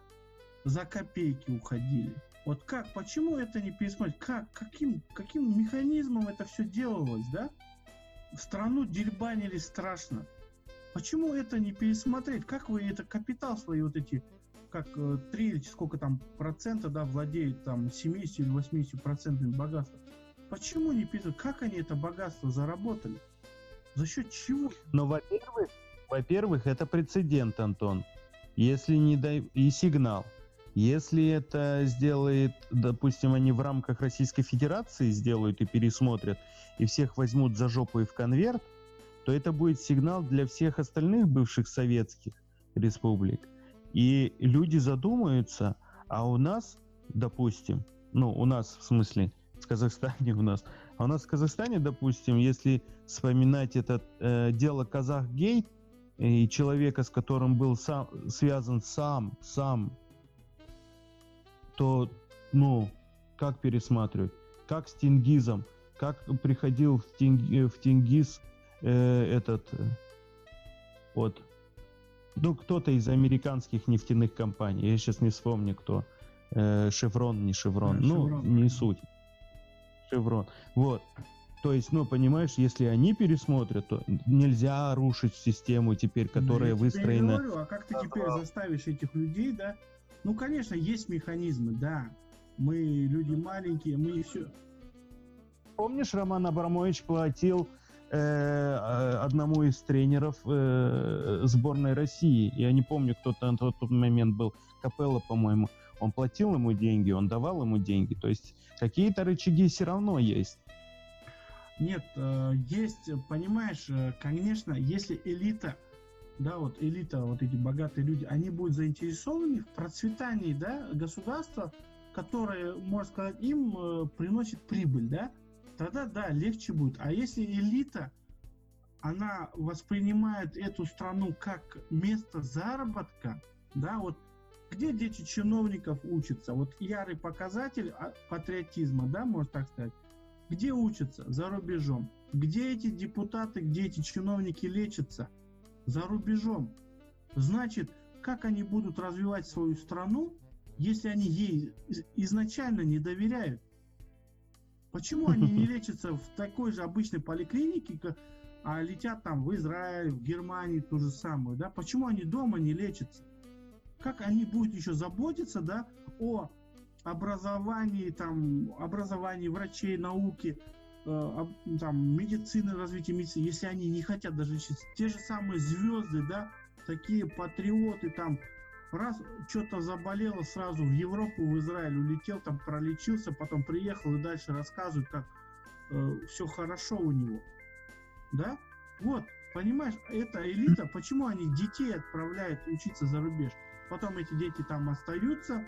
за копейки уходили. Вот как, почему это не пересмотреть? Как, каким, каким механизмом это все делалось, да? В страну дербанили страшно. Почему это не пересмотреть? Как вы это капитал свои вот эти как 3 э, или сколько там процента, да, владеет там 70 или 80 процентами богатства. Почему не пишут, как они это богатство заработали? За счет чего? Ну, во-первых, во-первых, это прецедент, Антон. Если не дай и сигнал. Если это сделает, допустим, они в рамках Российской Федерации сделают и пересмотрят, и всех возьмут за жопу и в конверт, то это будет сигнал для всех остальных бывших советских республик И люди задумаются, а у нас, допустим, ну, у нас в смысле, в Казахстане у нас, а у нас в Казахстане, допустим, если вспоминать это э, дело Казах-Гейт, и человека, с которым был сам, связан сам, сам, то, ну, как пересматривать? Как с Тингизом? Как приходил в, Тинг, в Тингиз э, этот, э, вот, ну, кто-то из американских нефтяных компаний, я сейчас не вспомню, кто, э, Шеврон, не Шеврон, Да, ну, Шеврон, не да. суть. Шеврон. Вот. То есть, ну, понимаешь, если они пересмотрят, то нельзя рушить систему теперь, Да, которая я и выстроена. говорю, а как ты теперь заставишь этих людей, да? Ну, конечно, есть механизмы, да. Мы люди маленькие, мы все. Помнишь, Роман Абрамович платил э, одному из тренеров э, сборной России. Я не помню, кто то на тот момент был. Капелло, по-моему. Он платил ему деньги, он давал ему деньги. То есть какие-то рычаги все равно есть. Нет, э, есть, понимаешь, э, конечно, если элита, да, вот элита, вот эти богатые люди, они будут заинтересованы в процветании, да, государства, которое, можно сказать, им приносит прибыль, да, тогда, да, легче будет. А если элита, она воспринимает эту страну как место заработка, да, вот где дети чиновников учатся, вот ярый показатель а, патриотизма, да, можно так сказать, где учатся? За рубежом. Где эти депутаты, где эти чиновники лечатся? За рубежом. Значит, как они будут развивать свою страну, если они ей из- изначально не доверяют? Почему они не лечатся в такой же обычной поликлинике, а летят там в Израиль, в Германию ту же самую, да? Почему они дома не лечатся? Как они будут еще заботиться, да, о образовании, там, образовании врачей, науки, э, там, медицины, развития медицины, если они не хотят даже лечиться. Те же самые звезды, да, такие патриоты, там, раз что-то заболело, сразу в Европу, в Израиль улетел, там пролечился, потом приехал и дальше рассказывает, как все хорошо у него. Да? Вот, понимаешь, эта элита, почему они детей отправляют учиться за рубеж? Потом эти дети там остаются,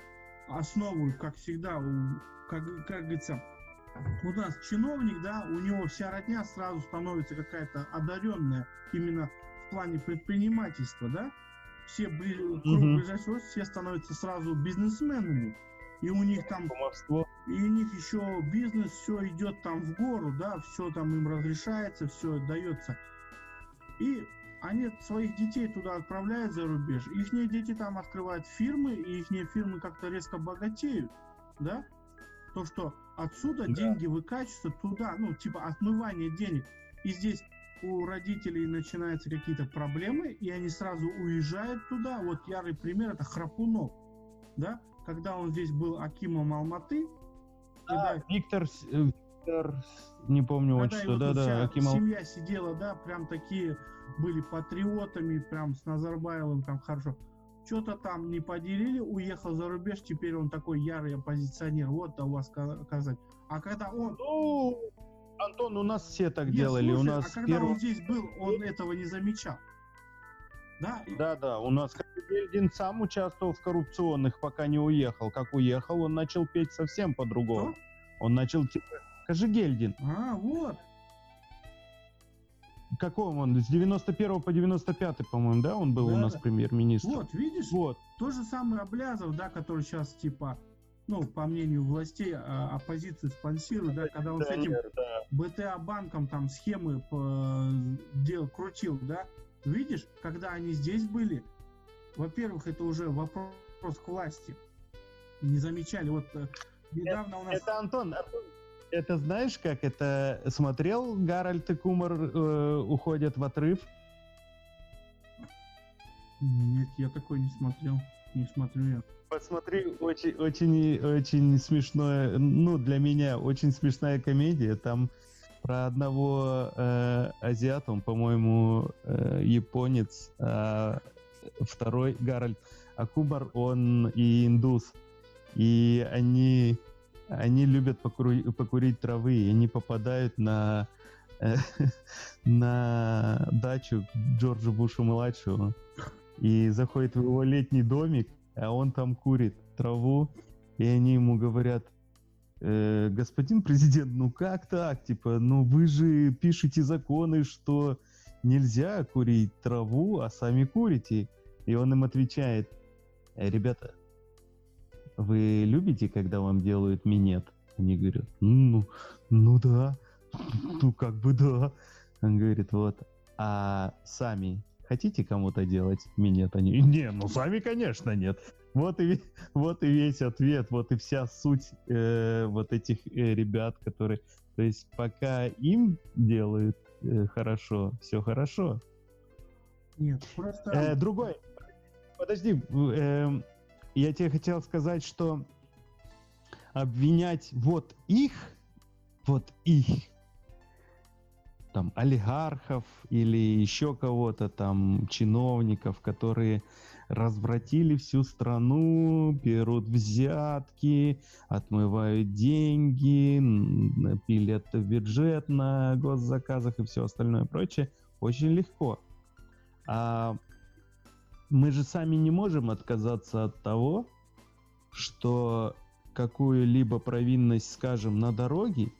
основу, как всегда, как, как говорится, у нас чиновник, да, у него вся родня сразу становится какая-то одаренная именно в плане предпринимательства, да. Все круг ближайшего родственника, все становятся сразу бизнесменами. И у них там Кумовство. и у них еще бизнес, все идет там в гору, да, все там им разрешается, все дается. И они своих детей туда отправляют за рубеж. Их дети там открывают фирмы, и их фирмы как-то резко богатеют, да? То, что отсюда Да. деньги выкачиваются туда, ну, типа отмывание денег. И здесь у родителей начинаются какие-то проблемы, и они сразу уезжают туда. Вот ярый пример это Храпунов, да? Когда он здесь был Акимом Алматы, когда, Виктор, э, Виктор, не помню когда отчество, тут да-да, вся Акимов. семья сидела, да, прям такие были патриотами, прям с Назарбаевым там хорошо. Что-то там не поделили, уехал за рубеж, теперь он такой ярый оппозиционер. Вот да у вас ка- сказать. А когда он... Ну, Антон, у нас все так Нет, делали. у слушай, нас а когда первый... он здесь был, он этого не замечал. Да, Да, да, у нас Хабибельдин сам участвовал в коррупционных, пока не уехал. Как уехал, он начал петь совсем по-другому. Он начал типа... Кожегельдин. А, вот. Каком он? С 91 по 95, по-моему, да, он был у Да, нас да. премьер-министр? Вот, видишь? Вот. То же самое Аблязов, да, который сейчас, типа, ну, по мнению властей, а, оппозицию спонсирует, да, когда он с этим Пионер, да. БТА банком там схемы по- дел крутил, да? Видишь, когда они здесь были, во-первых, это уже вопрос к власти. Не замечали. Вот э, недавно у нас... Это Антон, Антон, это знаешь как? Это смотрел Гарольд и Кумар э, уходят в отрыв? Нет, я такой не смотрел. Не смотрю я. Посмотри, очень, очень, очень смешное, ну, для меня очень смешная комедия. Там про одного э, азиата, он, по-моему, э, японец, а второй Гарольд Акубар, он и индус. И они, они любят покури- покурить травы, и они попадают на, э, [laughs] на дачу к Джорджу Бушу-младшего. И заходит в его летний домик, а он там курит траву, и они ему говорят, э, господин президент, ну как так, типа, ну вы же пишете законы, что нельзя курить траву, а сами курите. И он им отвечает, «Э, ребята, вы любите, когда вам делают минет? Они говорят, ну, ну да, ну как бы да. Он говорит, вот, а сами хотите кому-то делать минет? Они, [laughs] не, ну сами, конечно, нет. Вот и, вот и весь ответ, вот и вся суть э, вот этих э, ребят, которые... То есть пока им делают э, хорошо, все хорошо. Нет, просто... Э, другой. Подожди, э, я тебе хотел сказать, что обвинять вот их, вот их, там, олигархов или еще кого-то там, чиновников, которые развратили всю страну, берут взятки, отмывают деньги, пилят бюджет на госзаказах и все остальное прочее, очень легко. А мы же сами не можем отказаться от того, что какую-либо провинность, скажем, на дороге,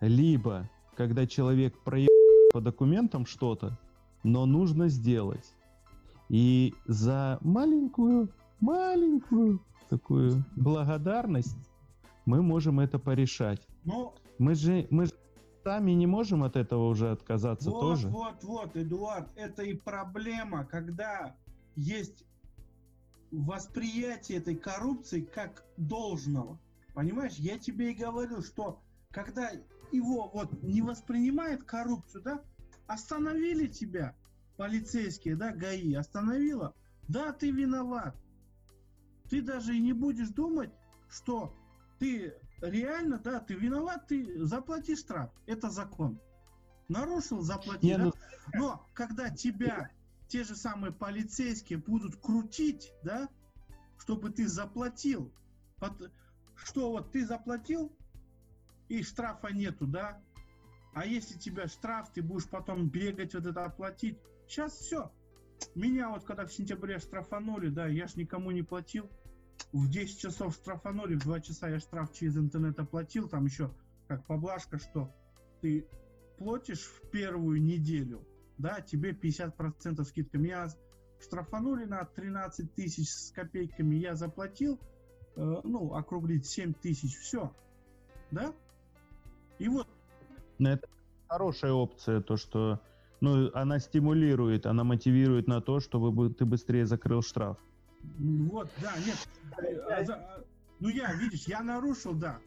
либо когда человек проехал по документам что-то, но нужно сделать. И за маленькую, маленькую такую благодарность мы можем это порешать. Ну, Мы же, мы же сами не можем от этого уже отказаться вот, тоже. вот, вот, Эдуард, это и проблема, когда есть восприятие этой коррупции как должного. Понимаешь, я тебе и говорил, что когда его вот не воспринимает коррупцию, да, остановили тебя, полицейские, да, ГАИ, остановила, да, ты виноват. Ты даже и не будешь думать, что ты реально, да, ты виноват, ты заплати штраф. Это закон. Нарушил, заплати. Не, да? ну, Но когда тебя те же самые полицейские будут крутить, да, чтобы ты заплатил, что вот ты заплатил, и штрафа нету, да, а если тебя штраф, ты будешь потом бегать вот это оплатить. Сейчас все. Меня вот когда в сентябре штрафанули, да, я ж никому не платил. В 10 часов штрафанули, в 2 часа я штраф через интернет оплатил. Там еще как поблажка, что ты платишь в первую неделю, да, тебе 50% скидка. Меня штрафанули на 13 тысяч с копейками, я заплатил, э, ну, округлить 7 тысяч, все, да? И вот Но это хорошая опция, то, что ну, она стимулирует, она мотивирует на то, чтобы бы ты быстрее закрыл штраф. М, Вот, да, нет. а за- а, Ну, я, видишь, я нарушил, да.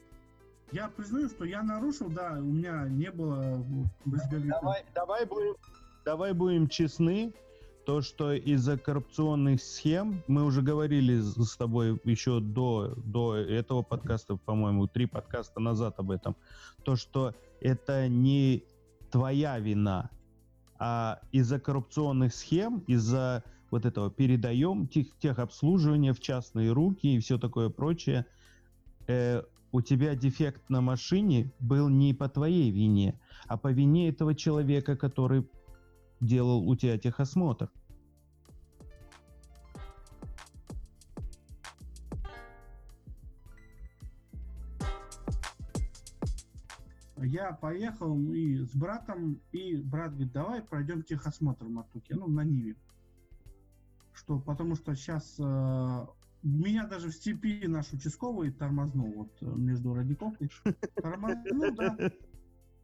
Я признаю, что я нарушил, да, у меня не было. Давай, давай, будем, давай будем честны, то, что из-за коррупционных схем, мы уже говорили с тобой еще до, до этого подкаста, по-моему, три подкаста назад об этом, то, что это не твоя вина, а из-за коррупционных схем, из-за вот этого передаем тех, техобслуживания в частные руки и все такое прочее, э, у тебя дефект на машине был не по твоей вине, а по вине этого человека, который делал у тебя техосмотр. Я поехал и с братом, и брат говорит, давай пройдем техосмотр в Мартуке, ну, на Ниве. Что, потому что сейчас меня даже в степи наш участковый тормознул, вот э, между Радиковкой. Тормознул, да.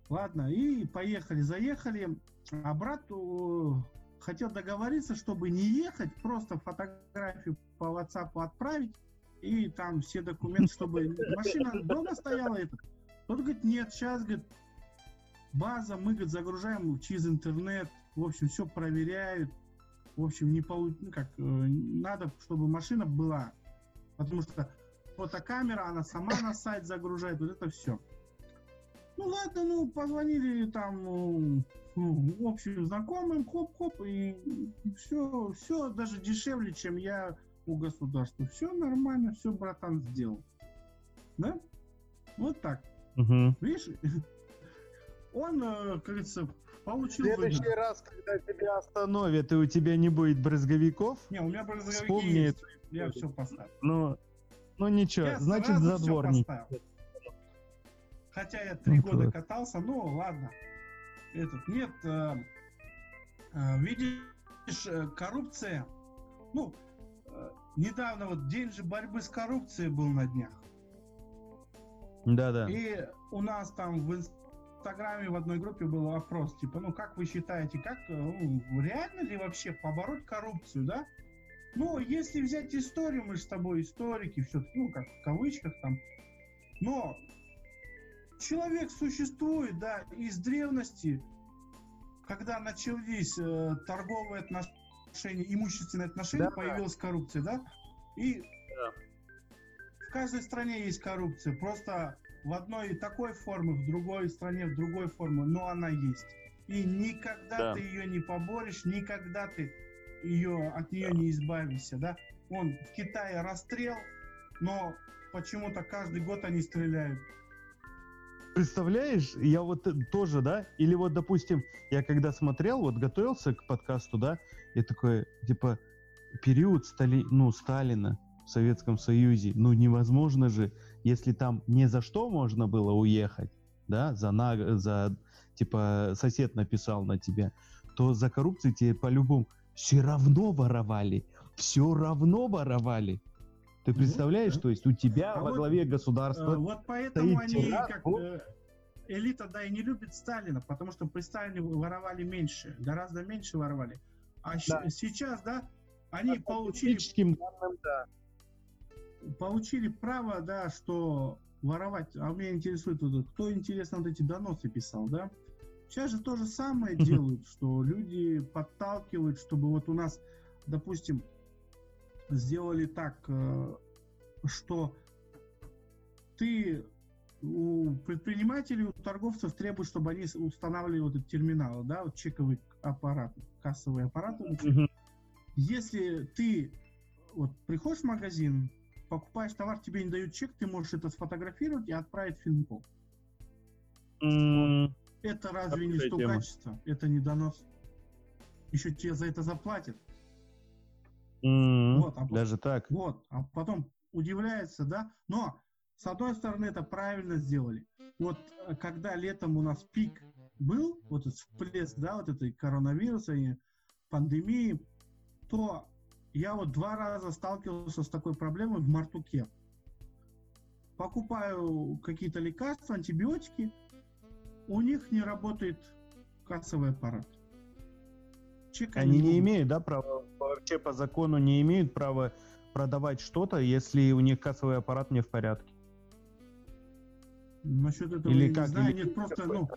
Ладно, и поехали, заехали. А брат э, хотел договориться, чтобы не ехать, просто фотографию по WhatsApp отправить, и там все документы, чтобы машина дома стояла. Это. Тот говорит, нет, сейчас, говорит, база, мы, говорит, загружаем через интернет, в общем, все проверяют, в общем, не полу... ну, как, э, надо, чтобы машина была, потому что фотокамера, она сама на сайт загружает, вот это все. Ну ладно, ну позвонили там, ну, ну, общим знакомым, хоп-хоп, и все, все даже дешевле, чем я у государства. Все нормально, все братан сделал. Да? Вот так. Мгм. Видишь, [laughs] он, э, как говорится, В Получил следующий выгоду. раз, когда тебя остановят, и у тебя не будет брызговиков, Не, у меня брызговики вспомни есть. Я все поставил. ну, ну ничего, Я значит задворник. Хотя я три Вот года вот. катался, ну ладно. Этот, нет, э, э, видишь, э, коррупция, ну, э, недавно вот день же борьбы с коррупцией был на днях. Да-да. И у нас там в Инстаграме в одной группе был вопрос, типа, ну как вы считаете, как ну, реально ли вообще побороть коррупцию, да? Ну, если взять историю, мы же с тобой историки, все, ну, как в кавычках там, но человек существует, да, из древности, когда начались э, торговые отношения, имущественные отношения, Да-да. появилась коррупция, да? И Да. В каждой стране есть коррупция, просто в одной такой форме, в другой стране, в другой форме, но она есть. И никогда Да. ты ее не поборешь, никогда ты ее, от нее не избавишься, да? Он в Китае расстрел, но почему-то каждый год они стреляют. Представляешь, я вот тоже, да, или вот, допустим, я когда смотрел, вот готовился к подкасту, да, и такой, типа, период Стали... ну, Сталина в Советском Союзе, ну, невозможно же, если там не за что можно было уехать, да, за, на... за типа, сосед написал на тебя, то за коррупцию тебе по-любому все равно воровали, все равно воровали. Ты Ну, представляешь, то есть у тебя А во вот, главе Э, государства Вот поэтому стоит они, тиран, как э, элита, да, и не любит Сталина, потому что при Сталине воровали меньше, гораздо меньше воровали. А Да. сейчас, да, они получили Фактическим данным, да. Получили право, да, что воровать. А меня интересует, кто, интересно, вот эти доносы писал, да? Сейчас же то же самое делают, что люди подталкивают, чтобы вот у нас, допустим, сделали так, э, что ты у предпринимателей, у торговцев требуешь, чтобы они устанавливали вот этот терминал, да, вот чековый аппарат, кассовый аппарат. Если ты вот приходишь в магазин, покупаешь товар, тебе не дают чек, ты можешь это сфотографировать и отправить в Финпол. М, Это разве не тема. стукачество? Это не донос. Еще тебе за это заплатят. Вот, а Даже так. Вот, а потом удивляется, да? Но, с одной стороны, это правильно сделали. Вот, э, когда летом у нас пик был, вот этот всплеск, да, вот этой коронавируса и пандемии, то я вот два раза сталкивался с такой проблемой в Мартуке. Покупаю какие-то лекарства, антибиотики, у них не работает кассовый аппарат. Чека Они не могут. имеют, да, права, вообще по закону не имеют права продавать что-то, если у них кассовый аппарат не в порядке. Насчет этого Или я как, не знаю. или Нет, просто, ну,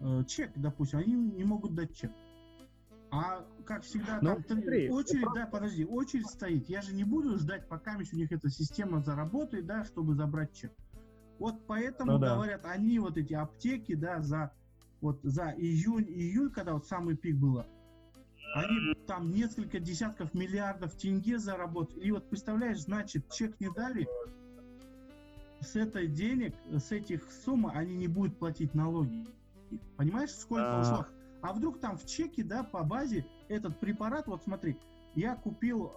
э, чек, допустим, они не могут дать чек. А как всегда, Ну, там три- смотри, очередь, это да, подожди, очередь стоит. Я же не буду ждать, пока у них эта система заработает, да, чтобы забрать чек. Вот поэтому Ну да. говорят, они вот эти аптеки, да, за вот за июнь, июль, когда вот самый пик было, они там несколько десятков миллиардов тенге заработали. И вот представляешь, значит, чек не дали, с этой денег, с этих сумм они не будут платить налоги. Понимаешь, сколько А. ушло? А вдруг там в чеке, да, по базе этот препарат, вот смотри, я купил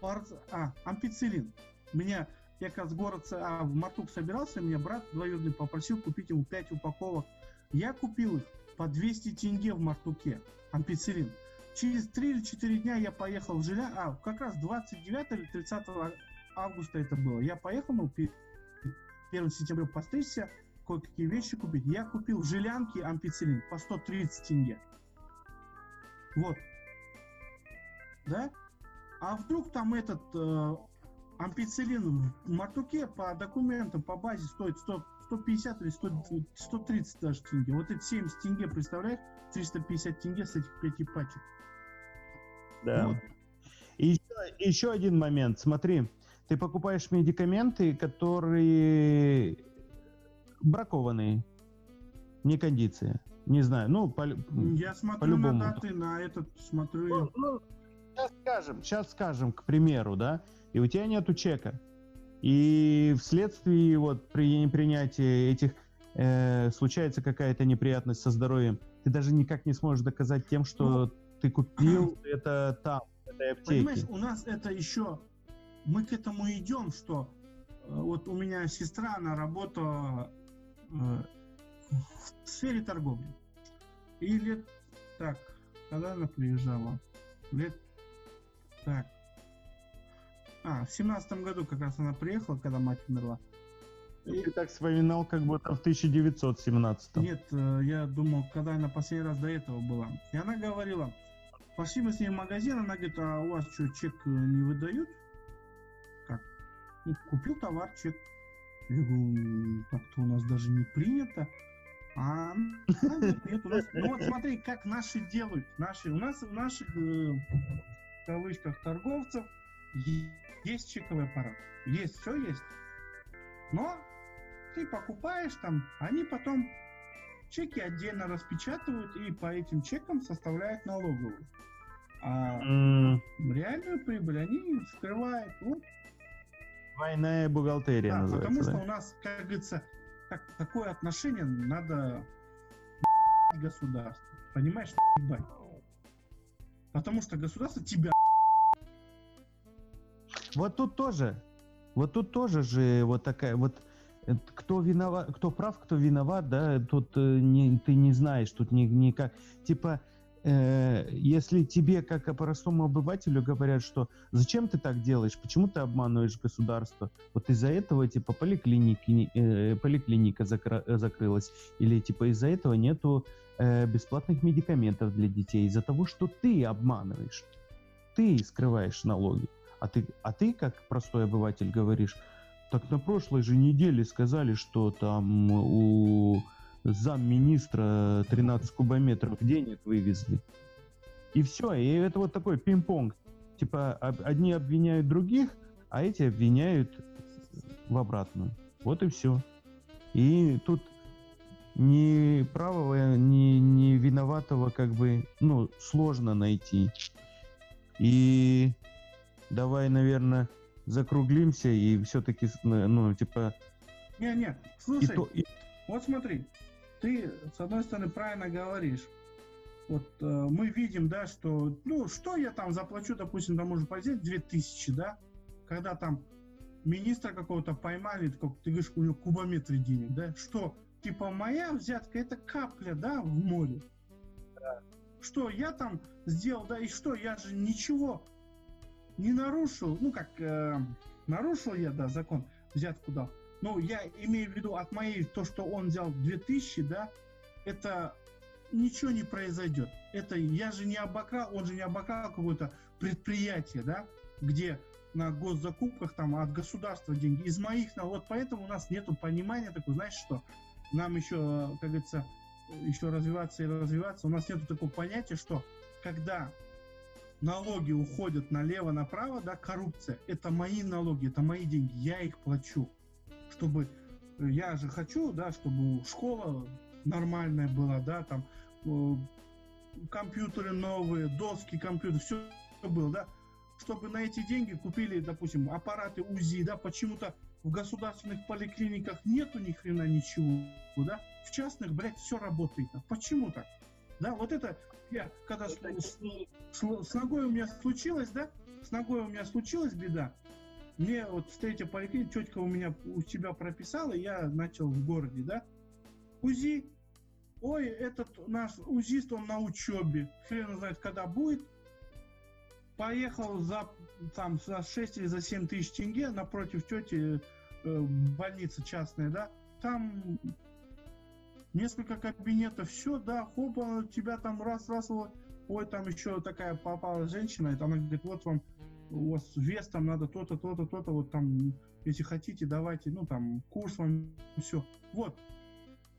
парц- а, ампицилин. Меня, я как раз город а, в Мартук собирался, меня брат двоюродный попросил купить ему 5 упаковок. Я купил их по 200 тенге в Мартуке, ампицилин. Через 3 или 4 дня я поехал в Жиля, а, как раз 29 или 30 августа это было. Я поехал, ну, пе- 1 сентября постричься, кое-какие вещи купить. Я купил в Жилянке ампицилин по 130 тенге. Вот. Да? А вдруг там этот э, ампицилин в Мартуке по документам, по базе стоит 100, 150 или 100, 130 даже тенге. Вот эти 70 тенге, представляешь? 350 тенге с этих пяти пачек. Да. Вот. И еще, еще один момент. Смотри, ты покупаешь медикаменты, которые бракованные, не кондиция. Не знаю, ну, по, Я смотрю по-любому. на даты, на этот, смотрю... Ну, сейчас скажем, сейчас скажем, к примеру, да, и у тебя нету чека. И вследствие вот при принятия этих э, случается какая-то неприятность со здоровьем, ты даже никак не сможешь доказать тем, что ну, ты купил [clears throat] это там, в этой аптеке. Понимаешь, у нас это еще... Мы к этому идем, что э, вот у меня сестра, она работала в сфере торговли. И лет... Так, когда она приезжала? Лет... Так. А, в семнадцатом году как раз она приехала, когда мать умерла. И... Ты так вспоминал, как будто в 1917. Нет, э, я думал, когда она последний раз до этого была. И она говорила, пошли мы с ней в магазин, она говорит, а у вас что, чек э, не выдают? Как? Ну, купил товар, чек. Я так-то у нас даже не принято. А нет, у нас... Ну вот смотри, как наши делают. Наши, у нас у наших, э, в кавычках, торговцев есть чековый аппарат. Есть, все есть. Но ты покупаешь там, они потом чеки отдельно распечатывают и по этим чекам составляют налоговую. А mm. реальную прибыль они скрывают. Вот. Двойная бухгалтерия да, называется. Потому да? что у нас, как говорится, как, такое отношение надо государство. Понимаешь, ебать. Потому что государство тебя вот тут тоже, вот тут тоже же вот такая вот э, кто виноват, кто прав, кто виноват, да, тут э, не, ты не знаешь, тут ни, никак. Типа, э, если тебе, как простому обывателю, говорят, что зачем ты так делаешь, почему ты обманываешь государство, вот из-за этого, типа, поликлиники, э, поликлиника закра- закрылась, или, типа, из-за этого нету э, бесплатных медикаментов для детей, из-за того, что ты обманываешь, ты скрываешь налоги. А ты, а ты, как простой обыватель, говоришь, так на прошлой же неделе сказали, что там у замминистра 13 кубометров денег вывезли. И все, и это вот такой пинг-понг. Типа одни обвиняют других, а эти обвиняют в обратную. Вот и все. И тут ни правого, ни, ни виноватого как бы, ну, сложно найти. И давай, наверное, закруглимся и все-таки, ну, типа... Не-не, слушай, и то, и... вот смотри, ты, с одной стороны, правильно говоришь. Вот э, мы видим, да, что, ну, что я там заплачу, допустим, там можно позять 2000, да, когда там министра какого-то поймали, как ты говоришь, у него кубометры денег, да, что, типа, моя взятка это капля, да, в море. Да. Что я там сделал, да, и что, я же ничего не нарушил, ну как, э, нарушил я, да, закон, взятку дал, но я имею в виду от моей, то, что он взял 2000, да, это ничего не произойдет. Это я же не обокрал, он же не обокрал какое-то предприятие, да, где на госзакупках там от государства деньги, из моих, вот поэтому у нас нету понимания такого, знаешь что, нам еще, как говорится, еще развиваться и развиваться, у нас нету такого понятия, что когда налоги уходят налево-направо, да, коррупция, это мои налоги, это мои деньги, я их плачу. Чтобы, э, я же хочу, да, чтобы школа нормальная была, да, там, э, компьютеры новые, доски, компьютеры, все было, да, чтобы на эти деньги купили, допустим, аппараты УЗИ, да, почему-то в государственных поликлиниках нету ни хрена ничего, да, в частных, блядь, все работает. Почему так? Да, вот это я, когда с, с, с ногой у меня случилось, да, с ногой у меня случилась беда, мне вот в третьей поликлинике тетка у меня у себя прописала, я начал в городе, да, УЗИ, ой, этот наш УЗИст, он на учебе, хрен знает, когда будет, поехал за, там, за 6 или за 7 тысяч тенге напротив тети э, больница частная, да, там несколько кабинетов, все, да, хопа, тебя там раз-раз, ой, там еще такая попала женщина, это она говорит, вот вам, у вас вес там надо то-то, то-то, то-то, вот там, если хотите, давайте, ну там, курс вам, все. Вот,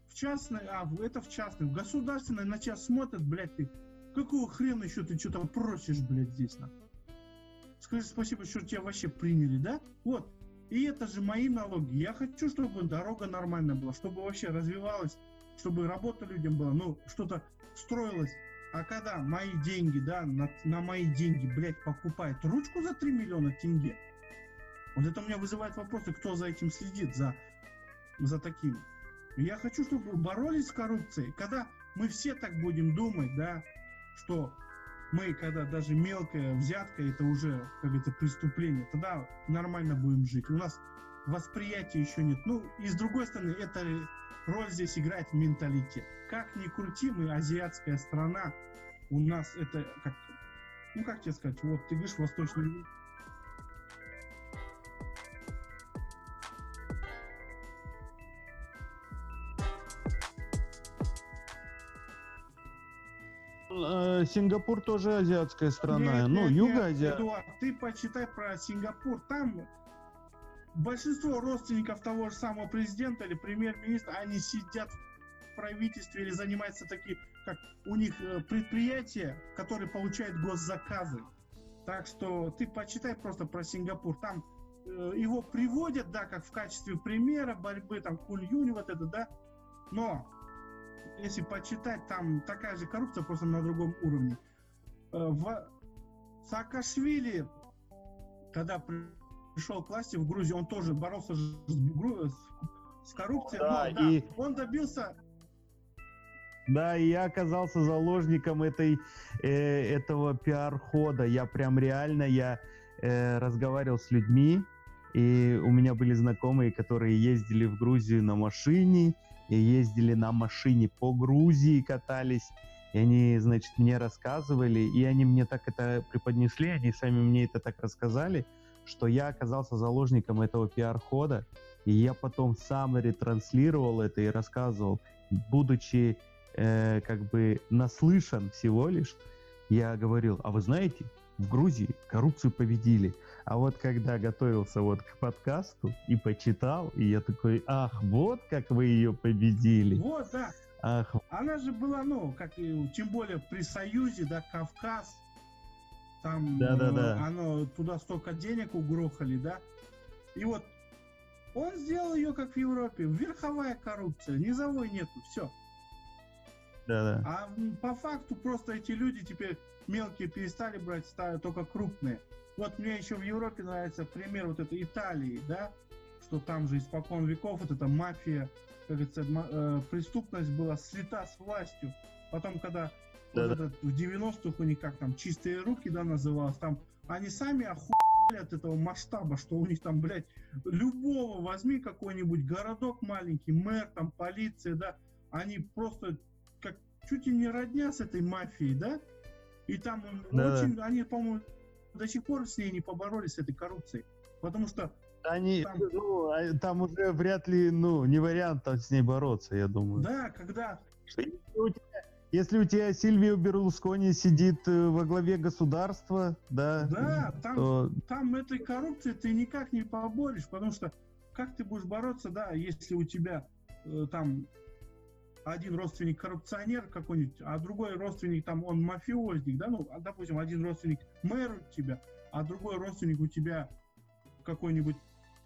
в частной, а, это в частной, в государственной на тебя смотрят, блядь, ты, какого хрена еще ты что-то просишь, блядь, здесь, на? Скажи спасибо, что тебя вообще приняли, да? Вот, и это же мои налоги. Я хочу, чтобы дорога нормальная была, чтобы вообще развивалась чтобы работа людям была, ну, что-то строилось. А когда мои деньги, да, на, на мои деньги, блядь, покупает ручку за 3 миллиона тенге, вот это у меня вызывает вопросы, кто за этим следит, за, за таким. Я хочу, чтобы боролись с коррупцией. Когда мы все так будем думать, да, что мы, когда даже мелкая взятка, это уже, как это, преступление, тогда нормально будем жить. У нас восприятия еще нет. Ну, и с другой стороны, эта роль здесь играет менталитет. Как ни крути, мы азиатская страна, у нас это как, ну как тебе сказать, вот ты говоришь восточный Э, Сингапур тоже азиатская страна. Нет, ну, Азия. Эдуард, ты почитай про Сингапур. Там большинство родственников того же самого президента или премьер-министра, они сидят в правительстве или занимаются такие, как у них э, предприятия, которые получают госзаказы. Так что ты почитай просто про Сингапур. Там э, его приводят, да, как в качестве примера борьбы, там, Куль Юнь, вот это, да. Но если почитать, там такая же коррупция, просто на другом уровне. Э, В Саакашвили, когда пришел к власти в Грузии, он тоже боролся с, с- с коррупцией. Да, но, да, и- он добился Да, и я оказался заложником этой, э, этого пиар-хода. Я прям реально, я э, разговаривал с людьми, и у меня были знакомые, которые ездили в Грузию на машине, и ездили на машине по Грузии, катались. И они, значит, мне рассказывали, и они мне так это преподнесли, они сами мне это так рассказали, что я оказался заложником этого пиар-хода, и я потом сам ретранслировал это и рассказывал, будучи э, как бы наслышан всего лишь, я говорил, а вы знаете, в Грузии коррупцию победили. А вот когда готовился вот к подкасту и почитал, и я такой, ах, вот как вы ее победили. Вот, да. Ах, Она же была, ну, как тем более при Союзе, да, Кавказ. Там Да-да-да. э, оно туда столько денег угрохали, да. И вот он сделал ее как в Европе. Верховая коррупция, низовой нету, все. да-да. А м, по факту просто эти люди теперь мелкие перестали брать, стали только крупные. Вот мне еще в Европе нравится пример вот этой Италии, да, что там же испокон веков вот эта мафия, как говорится, э, преступность была слита с властью. Потом, когда вот Да-да. этот в 90-х у них как там чистые руки, да, называлось, там они сами охуели от этого масштаба, что у них там, блядь, любого возьми какой-нибудь городок маленький, мэр, там, полиция, да, они просто как чуть ли не родня с этой мафией, да, и там Да-да. очень, они, по-моему, до сих пор с ней не поборолись, с этой коррупцией, потому что Они, Там- ну, а там уже вряд ли, ну, не вариант там с ней бороться, я думаю. Да, когда... Если у тебя, если у тебя Сильвио Берлускони сидит э, во главе государства, да, Да, там, то там этой коррупции ты никак не поборешь, потому что как ты будешь бороться, да, если у тебя э, там один родственник коррупционер какой-нибудь, а другой родственник там он мафиозник, да, ну, а, допустим, один родственник мэр у тебя, а другой родственник у тебя какой-нибудь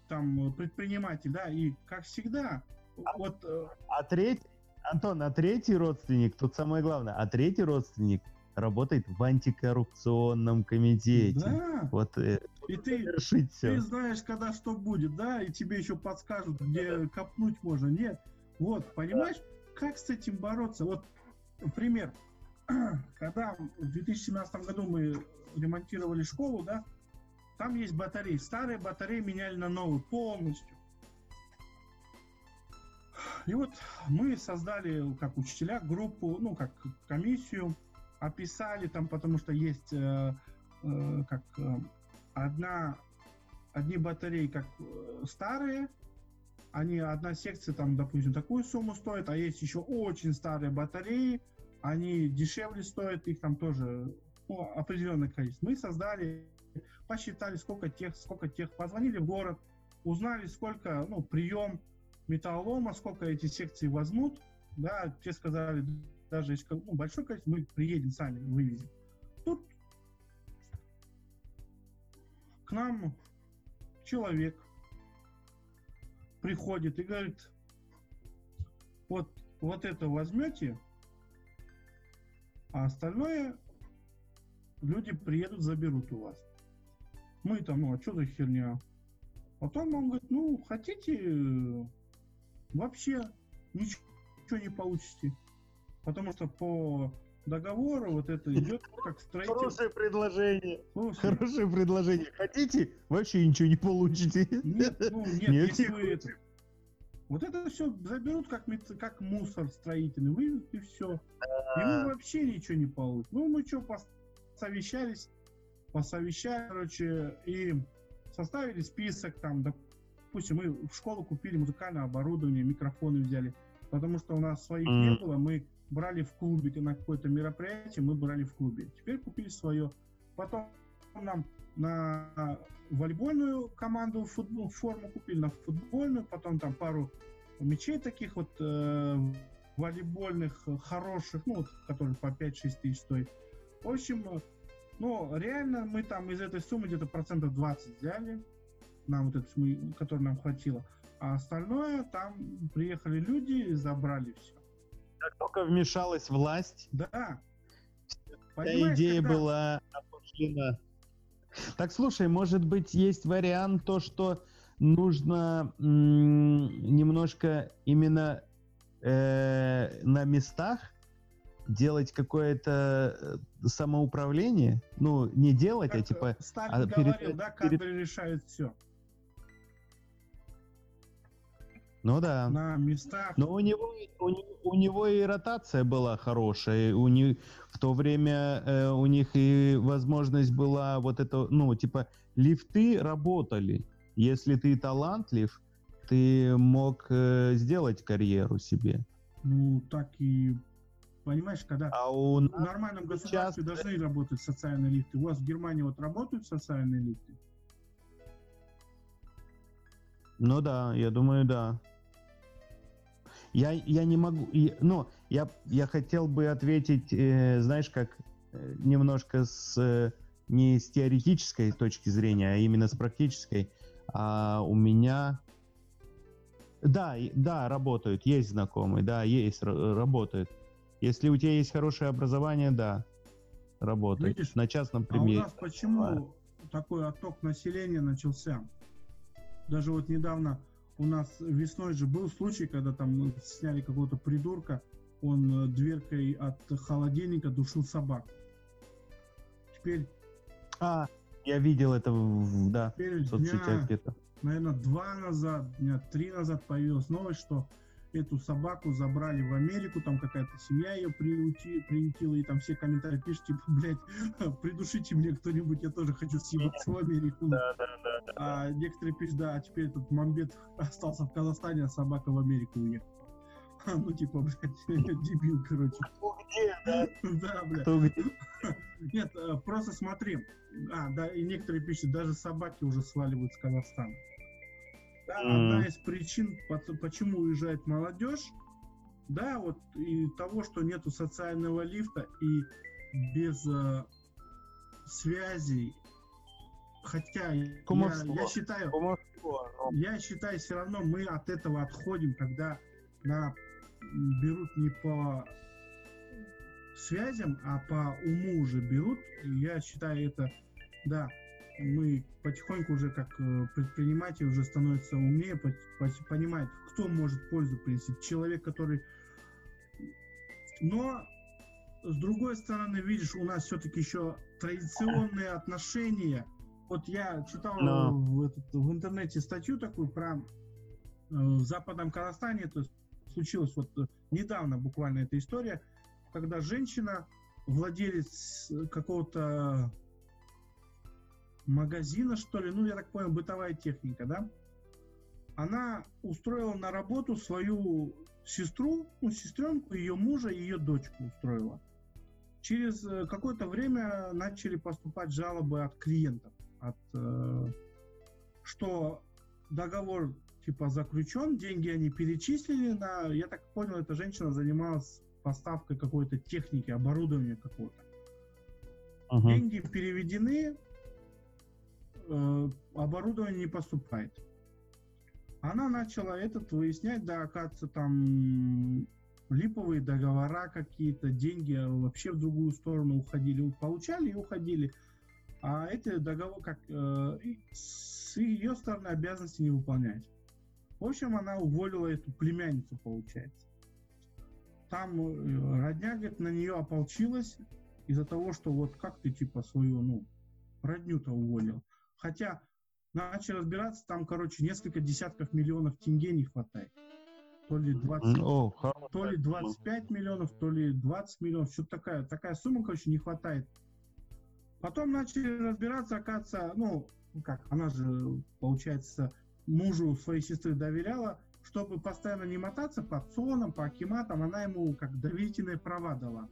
там предприниматель, да, и как всегда, вот э, А третий, Антон, а третий родственник, тут самое главное, а третий родственник работает в антикоррупционном комитете. да, Вот э, и ты решить все. Ты знаешь, когда что будет, да, и тебе еще подскажут, где копнуть можно. Нет. Вот, понимаешь, как с этим бороться? Вот пример. [clears throat] Когда в 2017 году мы ремонтировали школу, да, там есть батареи. Старые батареи меняли на новые полностью. И вот мы создали, как учителя, группу, ну, как комиссию, описали там, потому что есть э, э, как э, одна, одни батареи как э, старые, они, одна секция там, допустим, такую сумму стоит, а есть еще очень старые батареи, они дешевле стоят, их там тоже ну, определенное количество. Мы создали, посчитали, сколько тех, сколько тех, позвонили в город, узнали, сколько, ну, прием металлолома, сколько эти секции возьмут, да, те сказали, даже если ну, большое количество, мы приедем сами, вывезем. Тут к нам человек приходит и говорит, вот, вот это возьмете, а остальное люди приедут, заберут у вас. Мы там, ну, а что за херня? Потом он говорит, ну, хотите вообще ничего не получите. Потому что по договору вот это идет [laughs] как строитель. Хорошее предложение. Слушай, Хорошее предложение. Хотите? Вообще ничего не получите. Нет, ну, нет, Нет, [laughs] если вы это... Вот это все заберут как, как мусор строительный, вывезут и все. И мы вообще ничего не получим. Ну, мы что, посовещались, посовещали, короче, и составили список там, допустим, мы в школу купили музыкальное оборудование, микрофоны взяли, потому что у нас своих не Мгм. было, мы брали в клубе на какое-то мероприятие, мы брали в клубе. Теперь купили свое. Потом нам на волейбольную команду футбол, форму купили, на футбольную, потом там пару мячей таких вот э, волейбольных, э, хороших, ну, вот, которые по 5-6 тысяч стоят. В общем, э, ну, реально мы там из этой суммы где-то процентов 20 взяли, нам вот эту которую нам хватило. А остальное там приехали люди и забрали все. Как только вмешалась власть, Да. Вся идея когда- была опошлена. Так слушай, может быть, есть вариант то, что нужно м, немножко именно э, на местах делать какое-то э, самоуправление? Ну, не делать, а Как, типа... э, Сталин а перед- говорил, да, перед- кадры решают все. Ну да. На местах. Но у него, у, у него и ротация была хорошая. У них, в то время э, у них и возможность была вот это, ну, типа, лифты работали. Если ты талантлив, ты мог э, сделать карьеру себе. Ну, так и... Понимаешь, когда А у в нас нормальном сейчас- государстве должны работать социальные лифты. У вас в Германии вот работают социальные лифты? Ну да, я думаю, да. Я, я не могу, и- ну, я, я хотел бы ответить, э, знаешь, как э, немножко с э, не с теоретической точки зрения, а именно с практической. А у меня, да, да, работают, есть знакомые, да, есть, ра- работают. Если у тебя есть хорошее образование, да, работает. Видишь, На частном А у примере. нас почему такой отток населения начался? Даже вот недавно у нас весной же был случай, когда там сняли какого-то придурка, он э, дверкой от холодильника душил собак. Теперь, А, я видел это, в, да, теперь в соцсетях где-то. наверное, два назад, дня три назад появилась новость, что эту собаку забрали в Америку, там какая-то семья ее приюти, приютила, и там все комментарии пишут, типа, [laughs] блядь, придушите мне кто-нибудь, я тоже хочу съебаться в Америку. Да, да, да. А некоторые пишут, да, а теперь этот мамбет остался в Казахстане, а собака в Америку уехала. [laughs] Ну, типа, блядь, [laughs] дебил, короче. Где, да? Да, блядь. Кто где? Нет, э, просто смотри. А, да, и некоторые пишут, даже собаки уже сваливают с Казахстана. Да, одна из причин, почему уезжает молодежь, да, вот и того, что нету социального лифта и без э, связей, хотя я, Кумовство. я считаю, Кумовство, я считаю, все равно мы от этого отходим, когда на, берут не по связям, а по уму уже берут. Я считаю это, да, мы потихоньку уже как э, предприниматель уже становится умнее, по- по- понимает, кто может пользу принести. Человек, который... Но, с другой стороны, видишь, у нас все-таки еще традиционные отношения. Вот я читал Но. в, этот- в интернете статью такую про э, в Западном Казахстане, это случилось вот э, недавно буквально эта история, когда женщина, владелец какого-то магазина, что ли, ну, я так понял, бытовая техника, да, она устроила на работу свою сестру, ну, сестренку, ее мужа и ее дочку устроила. Через э, какое-то время начали поступать жалобы от клиентов, от, э, что договор типа заключен, деньги они перечислили на, я так понял, эта женщина занималась поставкой какой-то техники, оборудования какого-то. мгм. Деньги переведены, э, оборудование не поступает. Она начала этот выяснять, да, оказывается, там липовые договора какие-то, деньги вообще в другую сторону уходили, получали и уходили. А эти договоры, как э, с ее стороны обязанности не выполнять. В общем, она уволила эту племянницу, получается. там э, родня, говорит, на нее ополчилась из-за того, что вот как ты типа свою, ну, родню-то уволил. Хотя начали разбираться, там, короче, несколько десятков миллионов тенге не хватает. То ли 20, О, то ли 25 миллионов, то ли 20 миллионов, что-то такая, такая сумма, короче, не хватает. Потом начали разбираться, оказывается, ну, как, она же, получается, мужу своей сестры доверяла, чтобы постоянно не мотаться по ЦОНам, по Акиматам, она ему как доверительные права дала.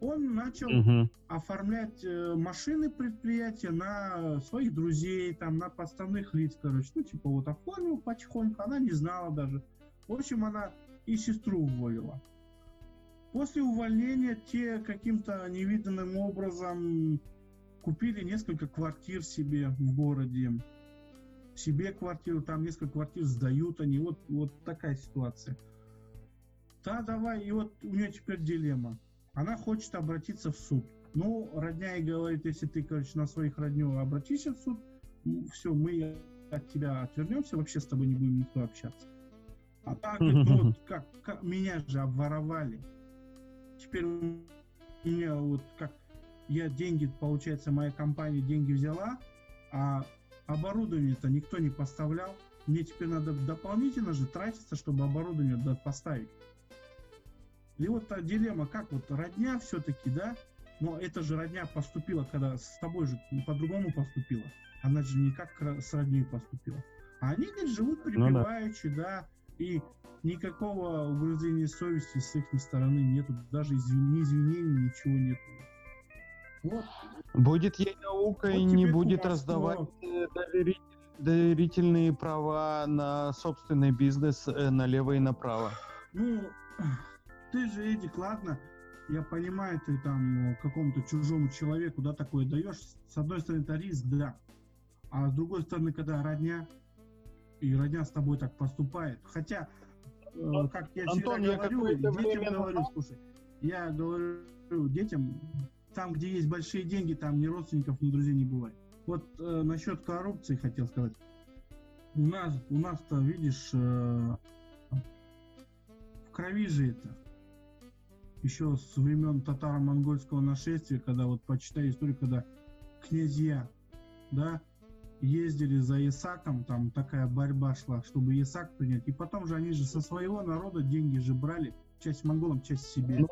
Он начал Мгм. оформлять э, машины предприятия на своих друзей, там, на подставных лиц, короче. Ну, типа, вот оформил потихоньку, она не знала даже. В общем, она и сестру уволила. После увольнения те каким-то невиданным образом купили несколько квартир себе в городе. Себе квартиру, там несколько квартир сдают они. Вот, вот такая ситуация. Да, давай, и вот у нее теперь дилемма. Она хочет обратиться в суд. Ну, родня ей говорит, если ты, короче, на своих родню обратишься в суд, все, мы от тебя отвернемся, вообще с тобой не будем никто общаться. А так, ну вот как, как- меня же обворовали. Теперь у меня вот как я деньги, получается, моя компания деньги взяла, а оборудование-то никто не поставлял. Мне теперь надо дополнительно же тратиться, чтобы оборудование поставить. И вот та дилемма, как вот родня все-таки, да, но это же родня поступила, когда с тобой же по-другому поступила. Она же не как с родней поступила. А они, говорит, живут Ну да. припеваючи, да, и никакого угрызения совести с их стороны нету, даже извин- ни извинений, ничего нету. Вот, Будет ей наука Вот и не будет кумовство. раздавать э, доверитель- доверительные права на собственный бизнес э, налево и направо. ну, ты же, Эдик, ладно, я понимаю, ты там э, какому-то чужому человеку, да, такое даешь. С одной стороны, это риск, да. А с другой стороны, когда родня, и родня с тобой так поступает. Хотя, э, как я всегда Антон, я говорю, детям время говорю, слушай, я говорю детям, там, где есть большие деньги, там ни родственников, ни друзей не бывает. Вот э, насчет коррупции хотел сказать. У нас, у нас-то, видишь, э, в крови же это. Еще с времен татаро-монгольского нашествия, когда вот почитай историю, когда князья, да, ездили за Исаком, там такая борьба шла, чтобы Исак принять. И потом же они же со своего народа деньги же брали, часть монголам, часть себе. Ну,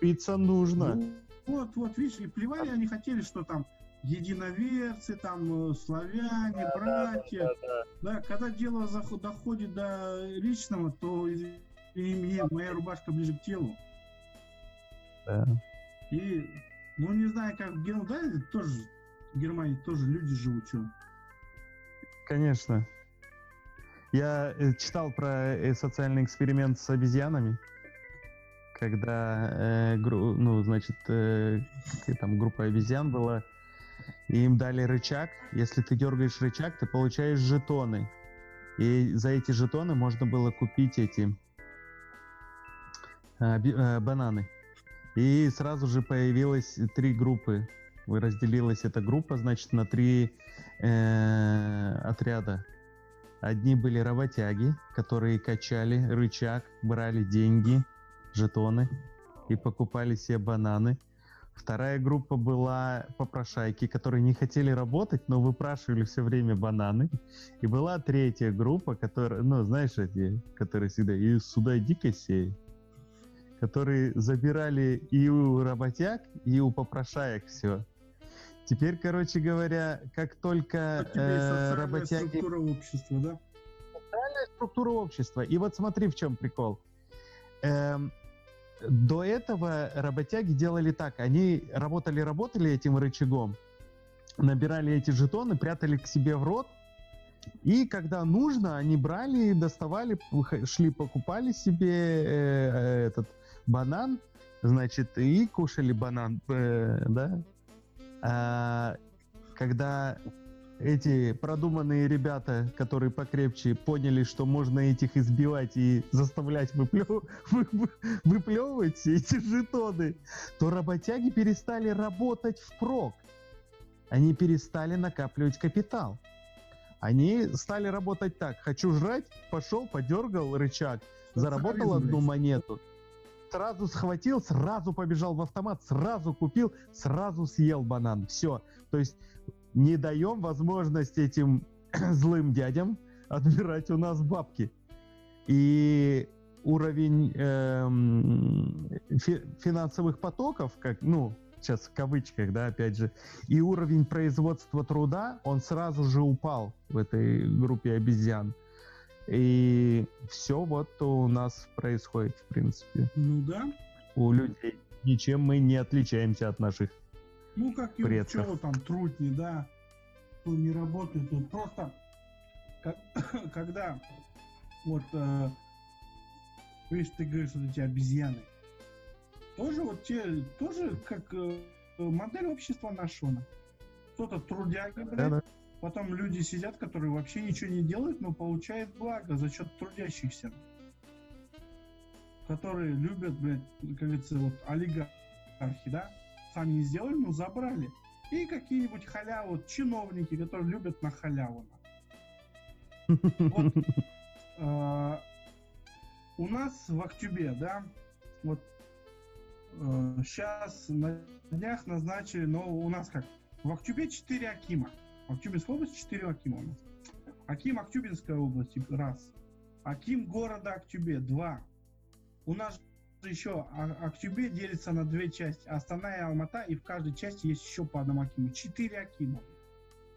Пицца нужно. Ну, вот, вот, видишь, и плевали они хотели, что там единоверцы, там э, славяне, братья. Да, когда дело доходит до личного, то и, мне моя рубашка ближе к телу. Да. И, ну, не знаю, как в Германии, да, тоже, в Германии тоже люди живут, что. Конечно. Я э, читал про э, социальный эксперимент с обезьянами, когда, э, гру- ну, значит, э, там группа обезьян была, и им дали рычаг. Если ты дергаешь рычаг, ты получаешь жетоны. И за эти жетоны можно было купить эти бананы. И сразу же появилось три группы. Разделилась эта группа, значит, на три э, отряда. Одни были работяги, которые качали рычаг, брали деньги, жетоны и покупали себе бананы. Вторая группа была попрошайки, которые не хотели работать, но выпрашивали все время бананы. И была третья группа, которая, ну, знаешь, эти, которые всегда и сюда иди-ка сей, которые забирали и у работяг, и у попрошаек все. Теперь, короче говоря, как только э, социальная работяги структура общества, да? структура общества. И вот смотри, в чем прикол. Эм, до этого работяги делали так. Они работали-работали этим рычагом, набирали эти жетоны, прятали к себе в рот, и когда нужно, они брали, доставали, шли, покупали себе э, э, этот банан, значит, и кушали банан, э, да. А когда эти продуманные ребята, которые покрепче, поняли, что можно этих избивать и заставлять выплё- вы- вы- выплевывать все эти жетоны, то работяги перестали работать впрок. Они перестали накапливать капитал. Они стали работать так. Хочу жрать, пошел, подергал рычаг, заработал одну монету. Сразу схватил, сразу побежал в автомат, сразу купил, сразу съел банан. Все. То есть не даем возможность этим [clears throat] злым дядям [laughs] отбирать у нас бабки. И уровень эм, фи- финансовых потоков, как, ну, сейчас в кавычках, да, опять же, и уровень производства труда, он сразу же упал в этой группе обезьян. И все вот у нас происходит, в принципе, Ну да. у людей. Ничем мы не отличаемся от наших. Ну, как и Предков. чего там, трутни, да, кто не работает, тут просто, как- [coughs] когда, вот, э, видишь, ты говоришь, вот эти обезьяны, тоже вот те, тоже как э, модель общества нашего. Кто-то трудяга, блядь, Да-да. Потом люди сидят, которые вообще ничего не делают, но получают благо за счет трудящихся. Которые любят, блядь, как говорится, вот олигархи, да, сами не сделали, но забрали. И какие-нибудь халявы, чиновники, которые любят на халяву. Вот. Э, у нас в Актюбе, да, вот сейчас на днях назначили, но у нас как, в Актюбе 4 Акима. В Актюбинской области 4 Акима у нас. Аким Актюбинской области, раз. Аким города Актюбе, два. У нас же еще А- Актюбе делится на две части. Астана и Алмата, и в каждой части есть еще по одному Акиму. Четыре Акима.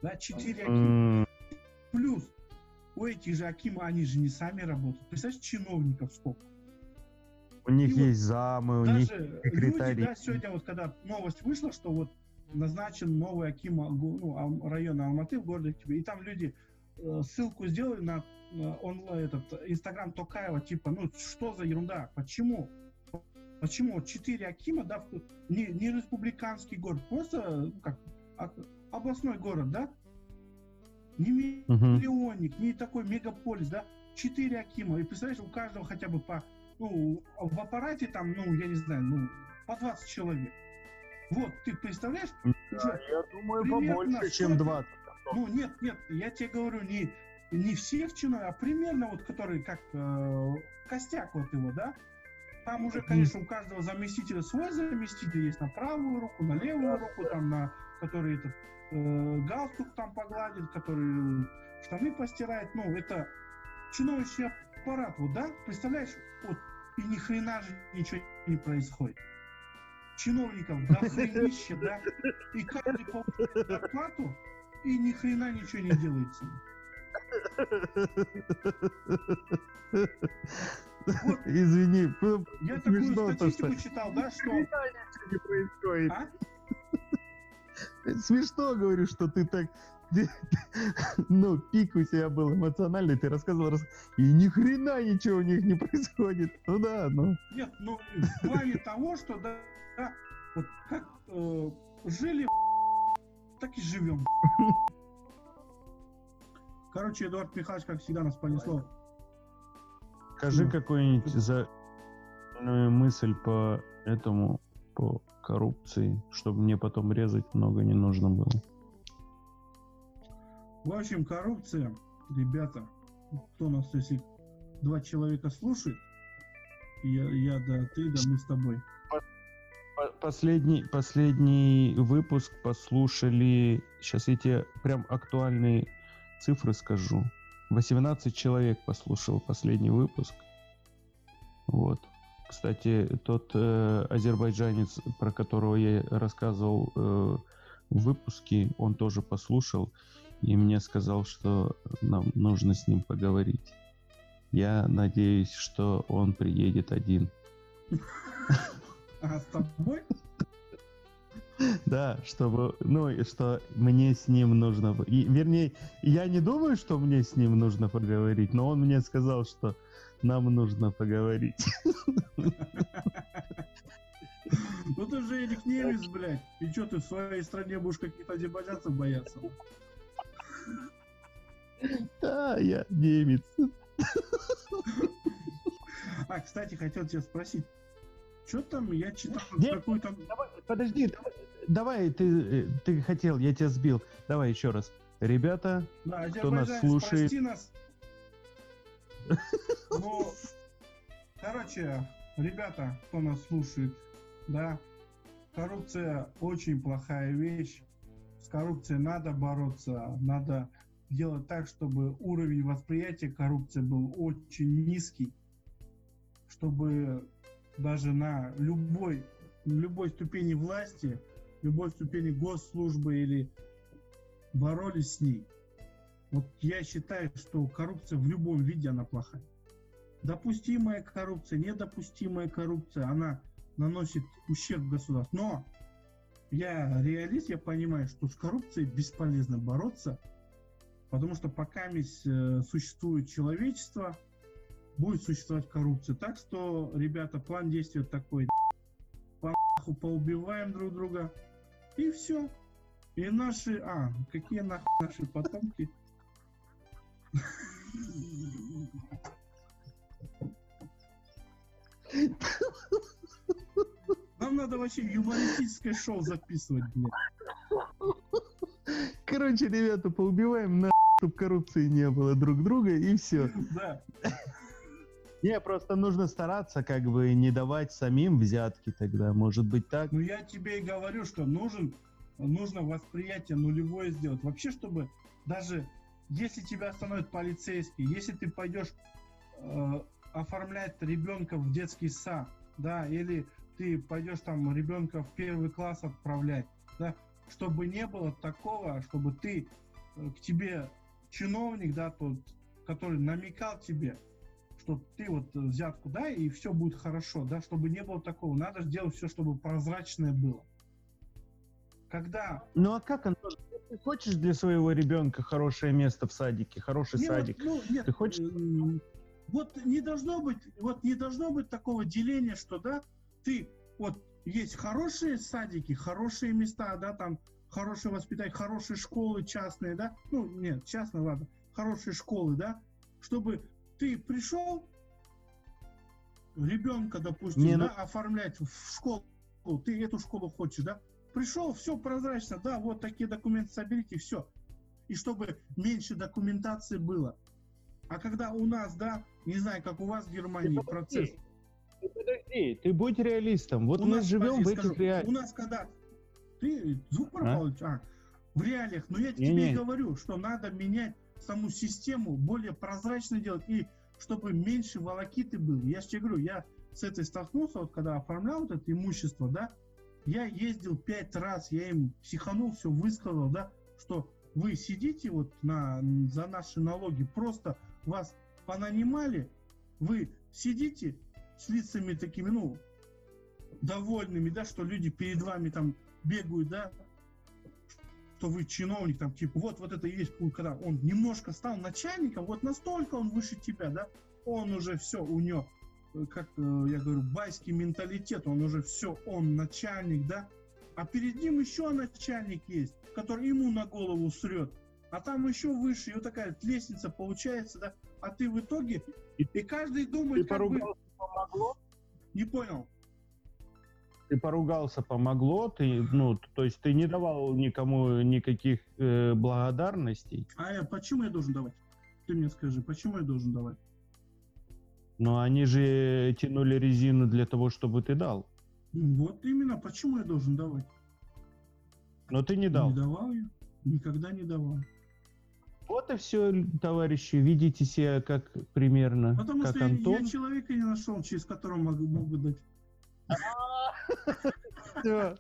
Да, четыре Акима. Плюс у этих же Акима, они же не сами работают. Представляешь, чиновников сколько. У них И вот есть замы, у них Даже люди, секретари. да, сегодня вот когда новость вышла, что вот назначен новый Аким ну, района Алматы в городе Актюбе, и там люди э, ссылку сделали на онлайн этот Инстаграм Токаева, типа, ну что за ерунда, почему? Почему четыре Акима, да, не, не республиканский город, просто ну, как областной город, да? Не миллионник, не такой мегаполис, да? Четыре Акима. И представляешь, у каждого хотя бы по, ну, в аппарате там, ну, я не знаю, ну, по 20 человек. Вот, ты представляешь? уже Я думаю, побольше, чем сотня- 20. Ну, нет, нет, я тебе говорю, не, не всех чинов, а примерно вот, который как э, костяк вот его, да? Там уже, конечно, у каждого заместителя свой заместитель есть на правую руку, на левую руку, там на который этот э, галстук там погладит, который штаны постирает. Ну, это чиновничий аппарат, вот, да? Представляешь, вот, и ни хрена же ничего не происходит. Чиновников до хренища, да? И каждый получает зарплату, и ни хрена ничего не делается. Вот. Извини, Я такую смешно то, статистику что читал, да, что... ничего не происходит. А? [laughs] Смешно, говорю, что ты так... [laughs] Ну, пик у тебя был эмоциональный, ты рассказывал, рас- и ни хрена ничего у них не [laughs] происходит. Ну да, ну. Нет, ну, в плане того, что, да, да, вот как э, жили, так и живем. Короче, Эдуард Михайлович, как всегда, нас понесло. Скажи Ну. какую-нибудь за мысль по этому, по коррупции, чтобы мне потом резать много не нужно было. В общем, коррупция, ребята, кто нас, если два человека слушает, я, я да, ты, да, мы с тобой. По- Последний, последний выпуск послушали, сейчас я тебе прям актуальные цифры скажу. 18 человек послушал последний выпуск. Вот. Кстати, тот э, азербайджанец, про которого я рассказывал э, в выпуске, он тоже послушал и мне сказал, что нам нужно с ним поговорить. Я надеюсь, что он приедет один. [laughs] А с тобой? Да, чтобы, ну, и что мне с ним нужно... И, вернее, я не думаю, что мне с ним нужно поговорить, но он мне сказал, что нам нужно поговорить. Ну ты же Эрик Немец, блядь. И что ты в своей стране будешь каких-то азербайджанцев бояться? Да, я немец. А, кстати, хотел тебя спросить. Что там, я читал Где? Давай, подожди, давай, давай, ты, э, ты хотел, я тебя сбил. Давай еще раз. Ребята, Да, Кто нас слушает? нас. Ну, короче, ребята, кто нас слушает, да, коррупция очень плохая вещь. С коррупцией надо бороться, надо делать так, чтобы уровень восприятия коррупции был очень низкий, чтобы даже на любой, любой ступени власти, любой ступени госслужбы или боролись с ней. Вот я считаю, что коррупция в любом виде, она плохая. Допустимая коррупция, недопустимая коррупция, она наносит ущерб государству. Но я реалист, я понимаю, что с коррупцией бесполезно бороться, потому что пока э, существует человечество, будет существовать коррупция. Так что, ребята, план действия такой. По поубиваем друг друга. И все. И наши... А, какие нахуй наши потомки? Нам надо вообще юмористическое шоу записывать, блядь. Короче, ребята, поубиваем на чтобы коррупции не было друг друга, и все. Да. Не, просто нужно стараться как бы не давать самим взятки тогда, может быть так? Ну я тебе и говорю, что нужен, нужно восприятие нулевое сделать. Вообще, чтобы даже если тебя остановит полицейский, если ты пойдешь э, оформлять ребенка в детский сад, да, или ты пойдешь там ребенка в первый класс отправлять, да, чтобы не было такого, чтобы ты э, к тебе чиновник, да, тот, который намекал тебе, что ты вот взятку дай, и все будет хорошо, да, чтобы не было такого. Надо сделать все, чтобы прозрачное было. Когда... Ну а как оно? Ты хочешь для своего ребенка хорошее место в садике, хороший не, садик? Ну, нет, ты хочешь? Вот не должно быть, вот не должно быть такого деления, что, да, ты, вот есть хорошие садики, хорошие места, да, там хорошее воспитание, хорошие школы частные, да, ну, нет, частные, ладно, хорошие школы, да, чтобы ты пришел, ребенка, допустим, не, да, ну... оформлять в школу, ты эту школу хочешь, да, пришел, все прозрачно, да, вот такие документы соберите, все. И чтобы меньше документации было. А когда у нас, да, не знаю, как у вас в Германии ты процесс. Ты подожди, ты будь реалистом. Вот у мы нас, живем в этих реалиях. У нас когда ты звук пропал, а? а в реалиях, но я не, тебе не. говорю, что надо менять саму систему, более прозрачно делать, и чтобы меньше волокиты было. Я же тебе говорю, я с этой столкнулся, вот когда оформлял вот это имущество, да, я ездил пять раз, я им психанул, все высказал, да, что вы сидите вот на, за наши налоги, просто вас понанимали, вы сидите с лицами такими, ну, довольными, да, что люди перед вами там бегают, да, что вы чиновник, там, типа, вот, вот это и есть, когда он немножко стал начальником, вот настолько он выше тебя, да, он уже все, у него, э, как э, я говорю, байский менталитет, он уже все, он начальник, да, а перед ним еще начальник есть, который ему на голову срет, а там еще выше, и вот такая лестница получается, да, а ты в итоге, и, и каждый думает, ты как бы... помогло? Не понял ты поругался, помогло, ты, ну, то есть ты не давал никому никаких э, благодарностей. А я, почему я должен давать? Ты мне скажи, почему я должен давать? Ну, они же тянули резину для того, чтобы ты дал. Вот именно, почему я должен давать? Но ты не дал. Не давал я, никогда не давал. Вот и все, товарищи, видите себя как примерно, Потому как что Антон. Я, я человека не нашел, через которого могу, могу дать. Все.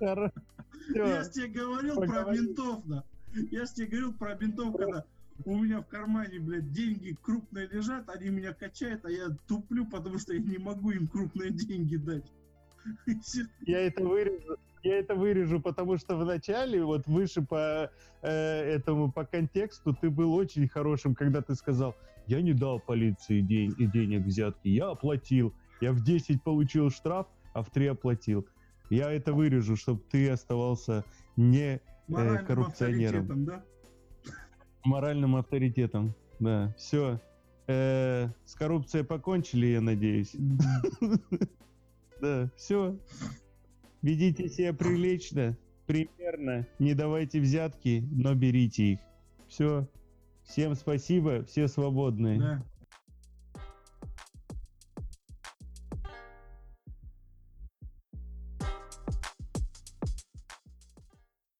Я же тебе говорил про бинтов, да. Я же тебе говорил про бинтов, когда у меня в кармане, блядь, деньги крупные лежат, они меня качают, а я туплю, потому что я не могу им крупные деньги дать. Я это вырежу. Я это вырежу, потому что в начале, вот выше по э, этому, по контексту, ты был очень хорошим, когда ты сказал, я не дал полиции день, денег взятки, я оплатил. Я в 10 получил штраф, а в 3 оплатил. Я это вырежу, чтобы ты оставался не э, коррупционером. Авторитетом, да? Моральным авторитетом, да. Все. Э, с коррупцией покончили, я надеюсь. Да, все. Ведите себя прилично, примерно. Не давайте взятки, но берите их. Все. Всем спасибо, все свободные. Да.